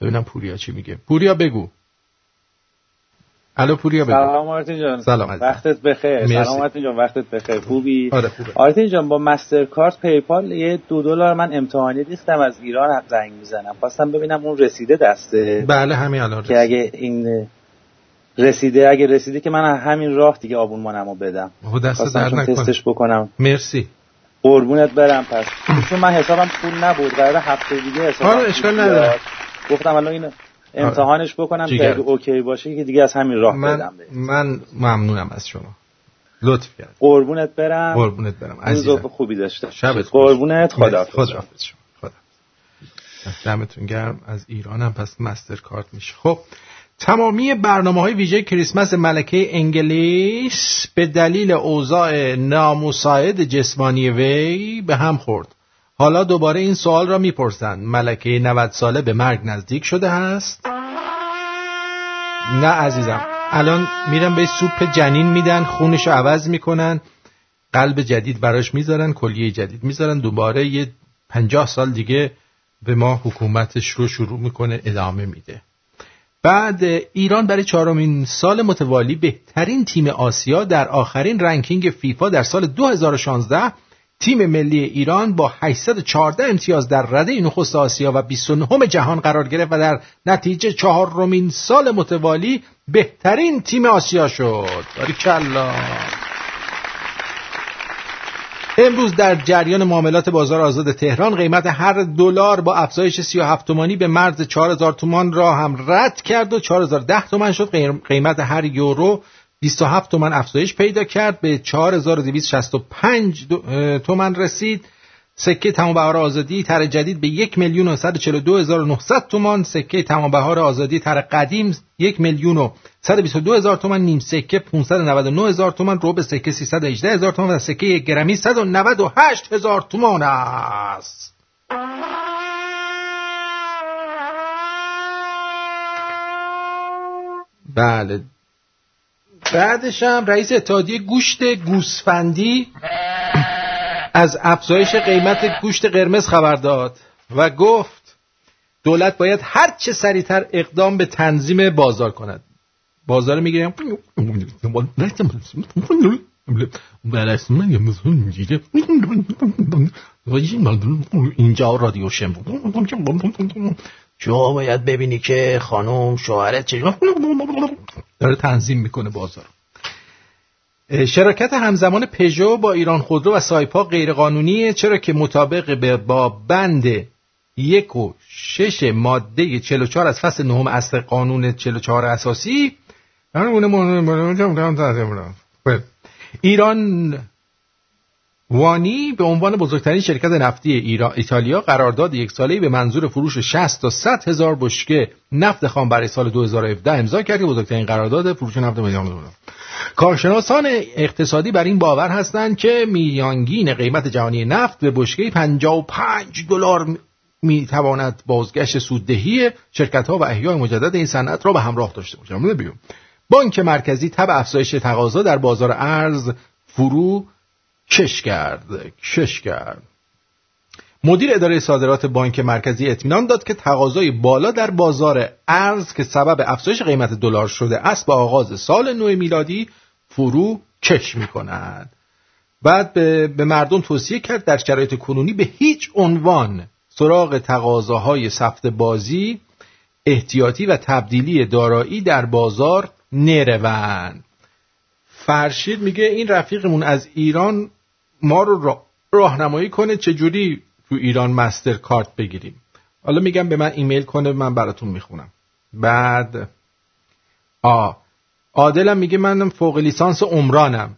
ببینم پوریا چی میگه. پوریا بگو. الو پوریا بگو. سلام آرتین جان. سلام عزیزم. وقتت بخیر. مرسی. سلام آرتین جان وقتت بخیر. خوبی؟ آره خوبه. آرتین جان با مستر کارت پیپال یه دو دلار من امتحانی ریختم از ایران زنگ می‌زنم. خواستم ببینم اون رسیده دسته. بله همین الان که اگه این رسیده اگه رسیده که من همین راه دیگه آبون مانمو بدم. خب دست خواستم در. تستش بکنم. مرسی. قربونت برم پس. چون من حسابم پول نبود قرار هفته دیگه حسابم آره، اشکال. نداره. گفتم الان این امتحانش بکنم. که اگه اوکی باشه که دیگه از همین راه من بدم من ممنونم از شما. لطف کرد قربونت برم. قربونت برم روز عزیزم. خوبی داشته شبت. قربونت خدا خدا شما. خدا. دمتون گرم. از ایران هم پس مستر کارت میشه. خب تمامی برنامه های ویژه کریسمس ملکه انگلیس به دلیل اوضاع نامساعد جسمانی وی به هم خورد. حالا دوباره این سوال را می‌پرسند. ملکه 90 ساله به مرگ نزدیک شده است؟ نه عزیزم. الان میرن به سوپ جنین میدن خونش رو عوض می‌کنن. قلب جدید براش می‌ذارن کلیه جدید می‌ذارن. دوباره یه پنجاه سال دیگه به ما حکومتش رو شروع می‌کنه ادامه میده. بعد ایران برای چهارمین سال متوالی بهترین تیم آسیا در آخرین رنکینگ فیفا در سال 2016 تیم ملی ایران با 814 امتیاز در رده نخست آسیا و 29 جهان قرار گرفت و در نتیجه چهارمین سال متوالی بهترین تیم آسیا شد. باریکلا. امروز در جریان معاملات بازار آزاد تهران قیمت هر دلار با افزایش 37 تومانی به مرز 4000 تومان را هم رد کرد و 4010 تومان شد. قیم- قیمت هر یورو 27 تومان افزایش پیدا کرد. به 4265 دو- اه، تومان رسید. سکه تمام بهار آزادی تر جدید به 1 میلیون و 142900 تومان سکه تمام بهار آزادی تر قدیم 1 میلیون و 122 هزار تومان نیم سکه 599 هزار تومان ربع سکه 318 هزار تومان و سکه یک گرمی 198 هزار تومان است. بله. بعدش هم رئیس اتحادیه گوشت گوسفندی. از افزایش قیمت گوشت قرمز خبر داد و گفت دولت باید هر چه سریعتر اقدام به تنظیم بازار کند. بازار می‌گیرم اینجا رادیو شم شما باید ببینی که خانم شوهرت چه داره تنظیم می‌کنه بازار شراکت همزمان پژو با ایران خودرو و سایپا غیرقانونیه چرا که مطابق با بند یک و شش ماده 44 از فصل نهم اصل قانون 44 اساسی ایران وانی به عنوان بزرگترین شرکت نفتی ایتالیا قرارداد یک ساله‌ای به منظور فروش 60 تا 100 هزار بشکه نفت خام برای سال 2017 امضا کرد که بزرگترین قرارداد فروش نفت میلیون دلار کارشناسان اقتصادی بر این باور هستند که میانگین قیمت جهانی نفت به بشکه 55 دلار می تواند بازگشت سوددهی شرکت ها و احیای مجدد این صنعت را به همراه داشته باشد. بانک مرکزی تبع افزایش تقاضا در بازار ارز فرو کش کرد کش کرد. مدیر اداره صادرات بانک مرکزی اطمینان داد که تقاضای بالا در بازار ارز که سبب افزایش قیمت دلار شده است با آغاز سال نو میلادی فرو کش می کند بعد به, مردم توصیه کرد در شرایط کنونی به هیچ عنوان سراغ تقاضاهای سفت بازی احتیاطی و تبدیلی دارایی در بازار نروند. فرشید میگه این رفیقمون از ایران ما رو راهنمایی کنه چجوری تو ایران مستر کارت بگیریم. حالا میگم به من ایمیل کنه من براتون می‌خونم. بعد آ عادلم میگه منم فوق لیسانس عمرانم.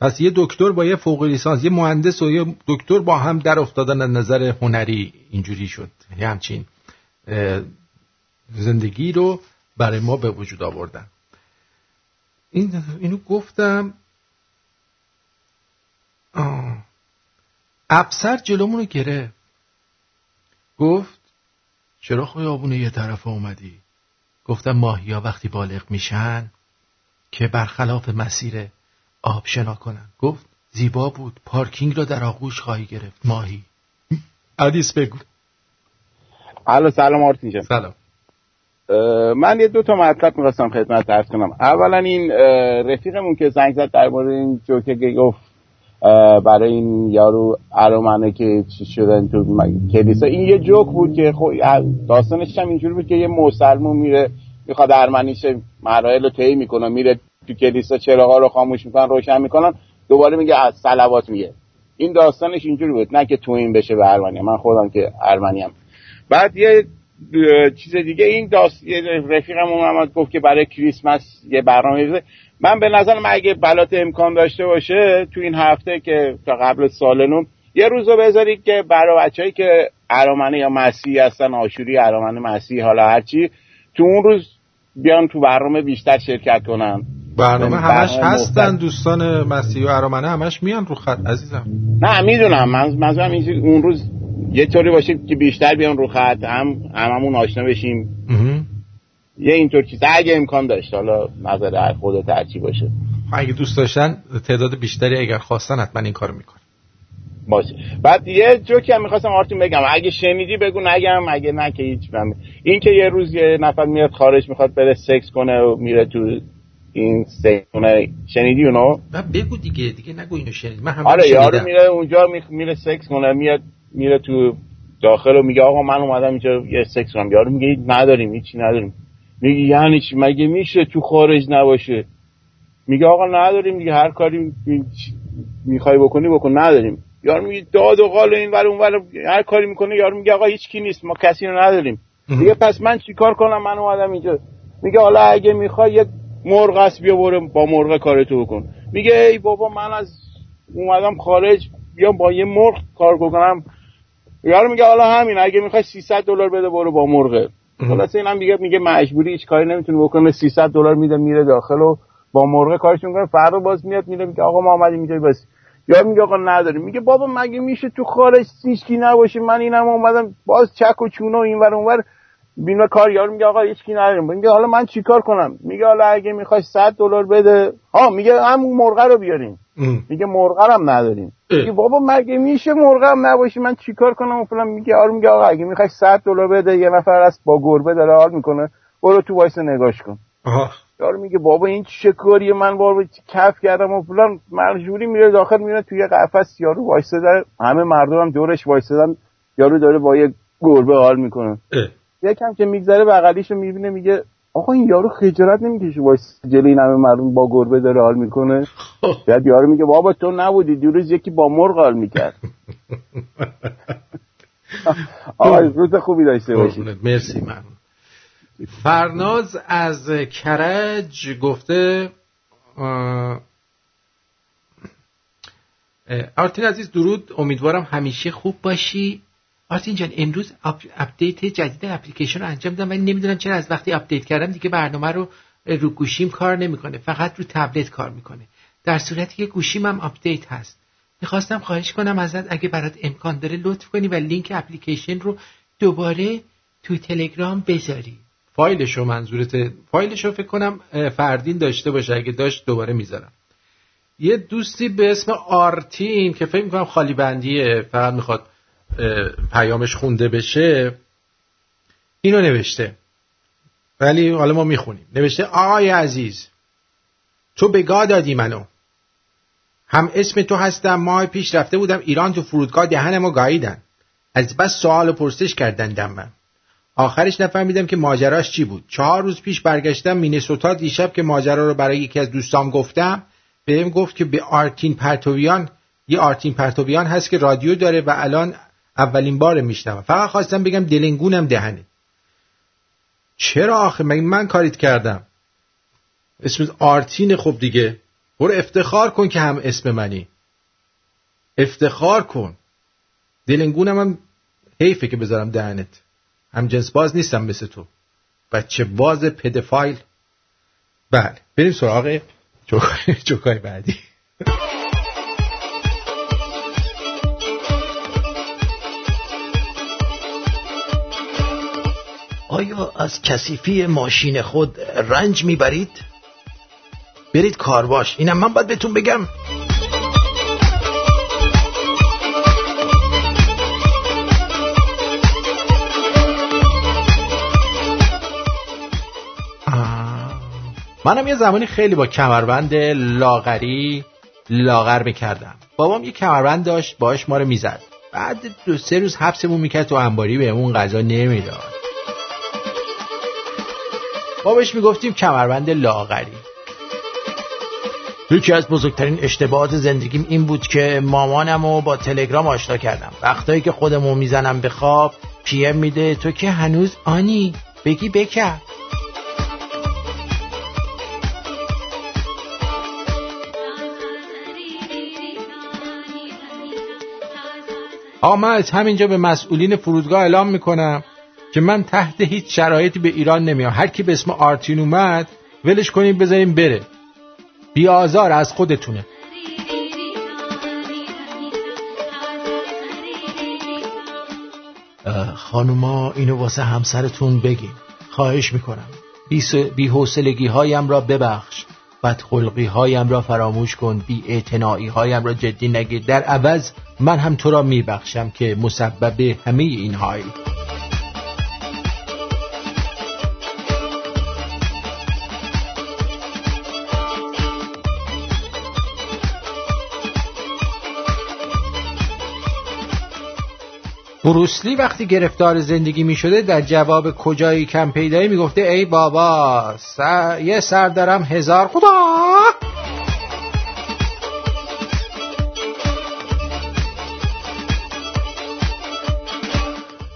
پس یه دکتر با یه فوق لیسانس یه مهندس و یه دکتر با هم در افتادن از نظر هنری اینجوری شد. یه همچین زندگی رو برای ما به وجود آوردن. این اینو گفتم آه. افسر جلومون رو گرفت گفت چرا خیابون یه طرف اومدی؟ گفتم ماهیا وقتی بالغ میشن که برخلاف مسیر آب شنا کنن. گفت زیبا بود. پارکینگ رو در آغوش خواهی گرفت. ماهی. عدیس بگو. الو سلام آرتین جان. سلام. من یه دو تا مطلب می‌خواستم خدمت عرض کنم. اولا این رفیقمون که زنگ زد درباره این جوکه که گفت برای این یارو ارامنه که چی شدن تو کلیسا. این یه جوک بود که خب داستانش هم اینجوری بود که یه مسلمون میره می‌خواد ارمنیشه مراحل رو طی می‌کنه میره تو کلیسا چراغا رو خاموش می‌کنن روشن می‌کنن دوباره میگه از صلوات میگه. این داستانش اینجوری بود نه که تو این بشه به ارمنی من خودم که ارمنیم. بعد یه چیز دیگه این داست رفیقم محمد گفت که برای کریسمس یه برنامه. من به نظرم اگه بلات امکان داشته باشه تو این هفته که تا قبل سال نو یه روز رو بذارید که برای بچه‌ای که ارامنه یا مسیحی هستن آشوری ارامنه مسیحی حالا هرچی تو اون روز بیان تو برنامه بیشتر شرکت کنن. برنامه همش برنامه هستن دوستان مسیح و ارامنه همش میان رو خط عزیزم. نه می‌دونم. من منظورم اون روز یه طوری باشه که بیشتر بیان رو خط هم هممون آشنا بشیم. یه اینطور چیز. اگه امکان داشت. حالا نظر هر خودت هرچی باشه. اگه دوست داشتن تعداد بیشتری اگر خواستن حتما این کارو می‌کنن. باشه. بعد یه جوکی هم می‌خواستم آرتین بگم. اگه شنیدی بگو نگم. اگه نه که هیچ. من این که یه روز یه نفر میاد خارج می‌خواد بره سکس کنه و میره تو این سکس کنه. شنیدی اونو نه بگو دیگه. دیگه نگو اینو شنید من همه آره یارو. میره اونجا می- میره سکس کنه میاد میره تو داخل و میگه آقا من اومدم اینجا یه سکس کنم. یارو میگه نداریم هیچی نداریم. میگه یعنی چی؟ مگه میشه تو خارج نباشه؟ میگه آقا نداریم دیگه هر کاری می- می‌خوای بکنی بکن نداریم. یارو میگه داد و قال این ور اون ور هر کاری می‌کنه یارو میگه آقا هیچ کی نیست ما کسی رو نداریم. دیگه پس من چیکار کنم؟ من اومدم اینجا. میگه حالا اگه می‌خوای یک مرغ است بیا برو با مرغ کارتو بکن. میگه ای بابا من از اومدم خارج بیام با یه مرغ کار بکنم. یارو میگه حالا همین اگه می‌خوای 300 دلار بده برو با مرغ. خلاص اینم دیگه میگه مجبوری هیچ کاری نمی‌تونه بکنه 300 دلار میده میره داخل و با مرغ کارش می‌کنه فردا باز میاد میره میگه آقا ما اومدیم اینجا بس. یا میگه آقا نداریم. میگه بابا مگه میشه تو خارج هیچکی نباشه؟ من اینم اومدم باز چک و چونه و اینور اونور. بینا کار یارو میگه آقا هیچکی نداریم میگه حالا من چیکار کنم؟ میگه حالا اگه می‌خوای 100 دلار بده. ها میگه همون مرغ رو بیارین. میگه مرغ هم نداریم. میگه بابا مگه میشه مرغ هم نباشه؟ من چیکار کنم؟ و فلان میگه آره میگه آقا اگه می‌خوای 100 دلار بده یه نفر از با گربه داره حال می‌کنه. برو تو وایسا نگاش کن. یارو میگه بابا این چه کاریه؟ من بابا کف کردم و فلان. مجبوری میره داخل میره توی قفس یارو وایساده همه مردم هم دورش وایسادن یارو داره با یه گربه حال می‌کنه. یکم که میگذره بغلیش رو می‌بینه میگه آقا این یارو خجالت نمی‌کشه وایساده جلوی این همه مردم با گربه داره حال می‌کنه. بعد یارو میگه بابا تو نبودی دیروز یکی با مرغ حال می‌کرد. آقا روز خوبی داشته باشی. مرسی ممنون. فرناز از کرج گفته آرتین عزیز درود. امیدوارم همیشه خوب باشی. آرتین جان امروز up- update جدید اپلیکیشن رو انجام دادم. ولی نمی‌دونم چرا از وقتی update کردم دیگه برنامه رو رو گوشیم کار نمی‌کنه. فقط رو tablet کار می‌کنه. در صورتی که گوشیم هم update هست. می‌خواستم خواهش کنم ازت اگه برات امکان داره لطف کنی و link application رو دوباره تو تلگرام بذاری. فایلشو منظورت فایلشو فکر کنم فردین داشته باشه. اگه داشت دوباره می‌ذارم. یه دوستی به اسم آرتین که فکر می‌کنم خالی بندیه فقط می‌خواد پیامش خونده بشه اینو نوشته. ولی حالا ما می‌خونیم. نوشته آقای عزیز تو به گاه دادی منو. هم اسم تو هستم ماه پیش رفته بودم ایران تو فرودگاه دهنمو گاییدن. از بس سوال و پرسش کردن من. آخرش نفهمیدم که ماجراش چی بود. چهار روز پیش برگشتم مینسوتا دیشب که ماجرا رو برای یکی از دوستام گفتم بهم گفت که به آرتین پرتویان یه آرتین پرتویان هست که رادیو داره و الان اولین بار میشنوم. فقط خواستم بگم دلنگونم دهنه. چرا آخه؟ مگه من کاریت کردم؟ اسم آرتین خب دیگه. برو افتخار کن که هم اسم منی. افتخار کن. دلنگونم هم حیفه که بذارم دهنت. هم جنس باز نیستم مثل تو. بچه باز پدفایل. بله بریم سراغ جوکای بعدی. آیا از کثیفی ماشین خود رنج می‌برید؟ برید کارواش. اینم من باید بهتون بگم. منم یه زمانی خیلی با کمربند لاغری لاغر می‌کردم. بابام یه کمربند داشت باش ما رو می‌زد. بعد دو سه روز حبسمون می‌کرد تو انباری بهمون غذا نمی‌داد. ما بهش می‌گفتیم کمربند لاغری. یکی از بزرگترین اشتباهات زندگیم این بود که مامانم رو با تلگرام آشنا کردم. وقتایی که خودمو می‌زنم به خواب پیم میده تو که هنوز آنی؟ بگی بکر. آقا من از همینجا به مسئولین فرودگاه اعلام می‌کنم. که من تحت هیچ شرایطی به ایران نمیام. هر کی به اسم آرتین اومد ولش کنیم بذاریم بره. بی آزار از خودتونه. خانوما اینو واسه همسرتون بگین. خواهش می‌کنم. بی حوصلگی هایم را ببخش. بدخلقی هایم را فراموش کن. بی هایم را جدی نگیر. در عوض من هم تو را میبخشم که مسبب همه این هایی بروسلی وقتی گرفتار زندگی می شده در جواب کجایی کم پیدایی می گفته ای بابا سر... یه سر دارم هزار خدا!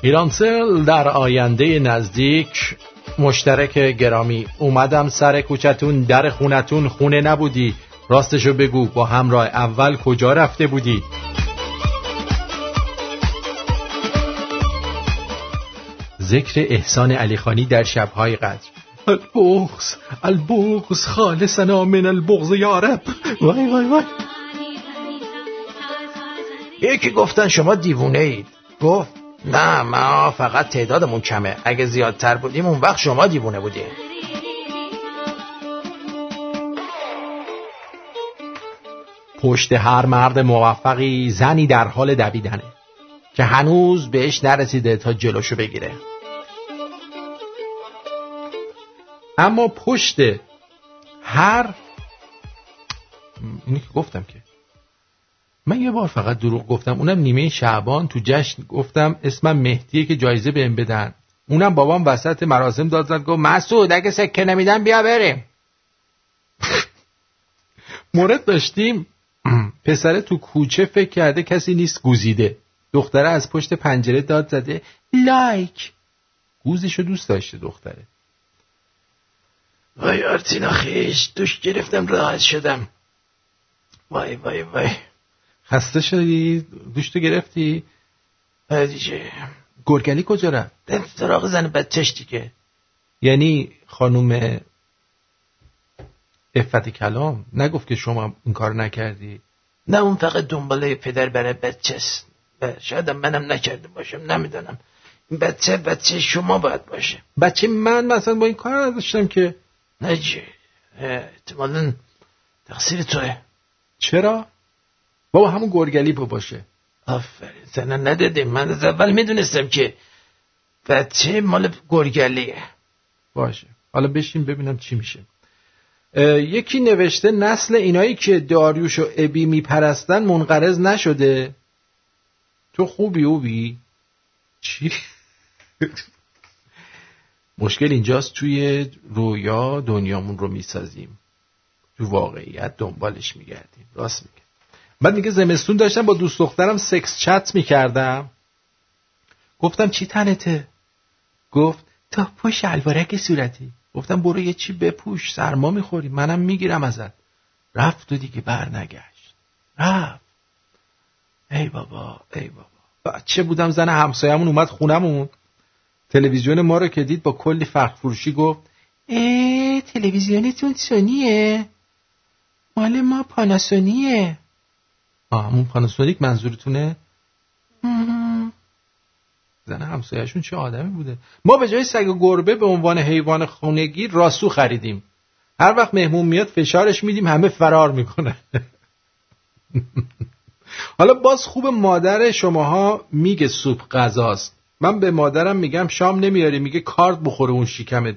ایرانسل در آینده نزدیک مشترک گرامی. اومدم سر کوچتون در خونتون خونه نبودی. راستشو بگو با همراه اول کجا رفته بودی؟ ذکر احسان علیخانی در شبهای قدر. البغز البغز خالصنا من البغز یارب وای وای وای. یکی گفتن شما دیوونه اید گفت نه ما فقط تعدادمون کمه. اگه زیادتر بودیم اون وقت شما دیوونه بودیم پشت هر مرد موفقی زنی در حال دویدنه که هنوز بهش نرسیده تا جلوشو بگیره. اما پشت هر اینی که گفتم که من یه بار فقط دروغ گفتم. اونم نیمه شعبان تو جشن گفتم اسمم مهدیه که جایزه بهم بدن. اونم بابام وسط مراسم داد زد گفت مسعود اگه سکه نمیدن بیا بریم. مورد داشتیم پسره تو کوچه فکر کرده کسی نیست گوزیده. دختره از پشت پنجره داد زده لایک. گوزشو دوست داشته دختره. وای آرتینا خیش دوش گرفتم راحت شدم. وای وای وای. خسته شدی؟ دوش تو گرفتی؟ دیگه. گرگلی کجا رفت؟ سراغ زن بچهش دیگه. یعنی خانوم افت کلام نگفت که شما این کار نکردی؟ نه اون فقط دنباله پدر برای بچه است. شاید منم نکرده باشم نمی‌دونم. این بچه بچه شما باید باشه. بچه من مثلا با این کار نداشتم که نجی. احتمالا تقصیر توه. چرا؟ بابا همون گرگلی با باشه آفرین زنه ندادیم. من از اول می‌دونستم که بچه مال گرگلیه. باشه. حالا بشین ببینم چی میشه. یکی نوشته نسل اینایی که داریوش و ابی میپرستن منقرض نشده. تو خوبی اوبی چی؟ مشکل اینجاست توی رویا دنیامون رو می‌سازیم. تو واقعیت دنبالش میگردیم. راست میگه. بعد میگه زمستون داشتم با دوست دخترم سکس چت می‌کردم. گفتم چی تنته؟ گفت تا پوش الوارک صورتی. گفتم برو یه چی بپوش سرما می‌خوری. منم می‌گیرم ازت. رفت و دیگه بر نگشت رفت. ای بابا ای بابا. بچه بودم زن همسایمون اومد خونمون. تلویزیون ما رو که دید با کلی فرق فروشی گفت ای تلویزیونتون سونیه. مال ما پاناسونیه. آه همون پاناسونیک منظورتونه؟ زن همسایهشون چه آدمی بوده؟ ما به جای سگ و گربه به عنوان حیوان خونگی راسو خریدیم. هر وقت مهمون میاد فشارش میدیم همه فرار می‌کنه حالا باز خوب مادر شماها میگه سوپ غذاست. من به مادرم میگم شام نمیاری میگه کارت بخوره اون شیکمت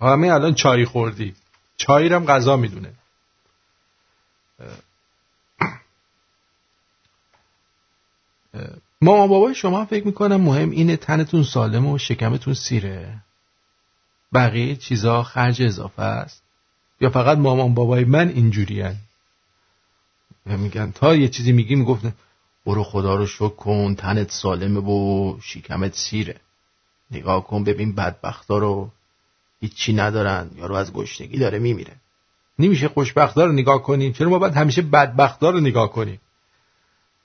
همه الان چای خوردی. چای رم غذا می‌دونه. مامان بابای شما فکر می‌کنم مهم اینه تنتون سالم و شکمتون سیره. بقیه چیزا خرج اضافه است. یا فقط مامان بابای من اینجوری. میگن تا یه چیزی میگی می‌گفتن برو خدا رو شکر کن تنت سالمه و شیکمت سیره. نگاه کن ببین بدبختا رو هیچی ندارن یارو از گشنگی داره میمیره. نمیشه خوشبختا رو نگاه کنیم چرا ما باید همیشه بدبختا رو نگاه کنیم؟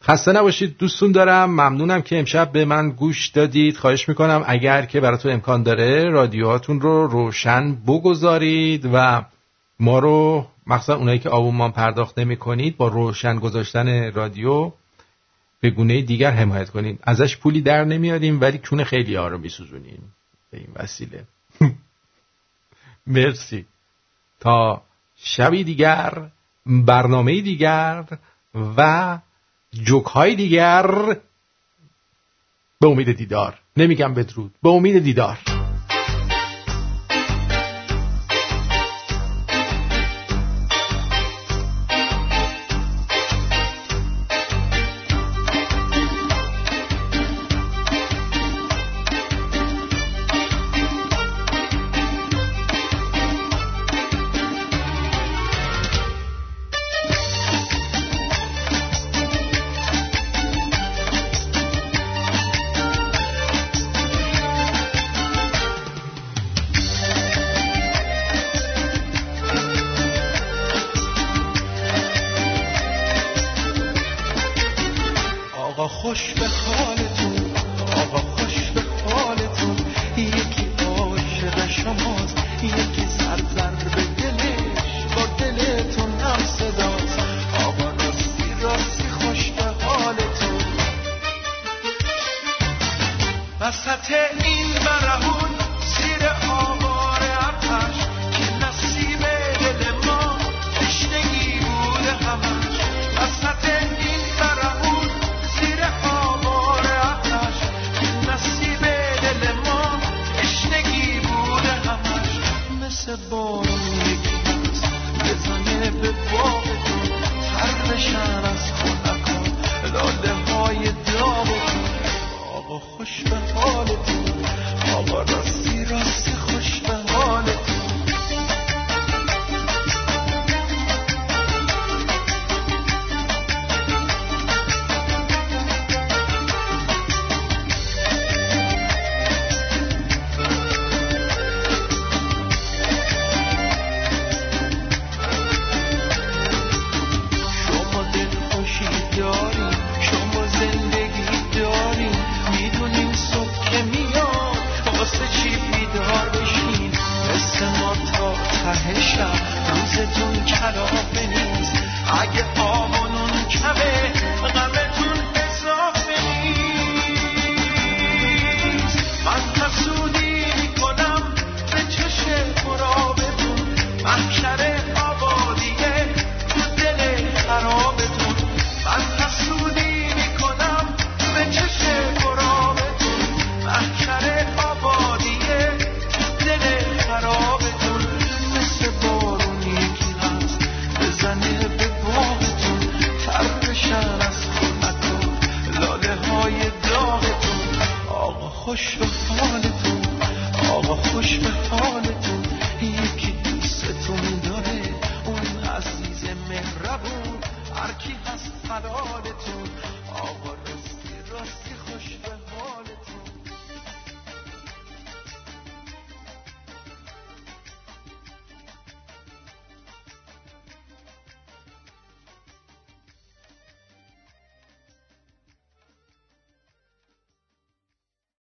خسته نباشید دوستون دارم ممنونم که امشب به من گوش دادید. خواهش می‌کنم اگر که براتون امکان داره رادیوهاتون رو روشن بگذارید و ما رو مخصوصا اونایی که آبونمان پرداخت نمی کنید با روشن گذاشتن رادیو به گونه دیگر حمایت کنید ازش پولی در نمیاریم ولی کون خیلی ها رو میسوزونیم. به این وسیله. مرسی. تا شبی دیگر برنامه دیگر و جوک های دیگر. به امید دیدار. نمیگم بدرود. به امید دیدار.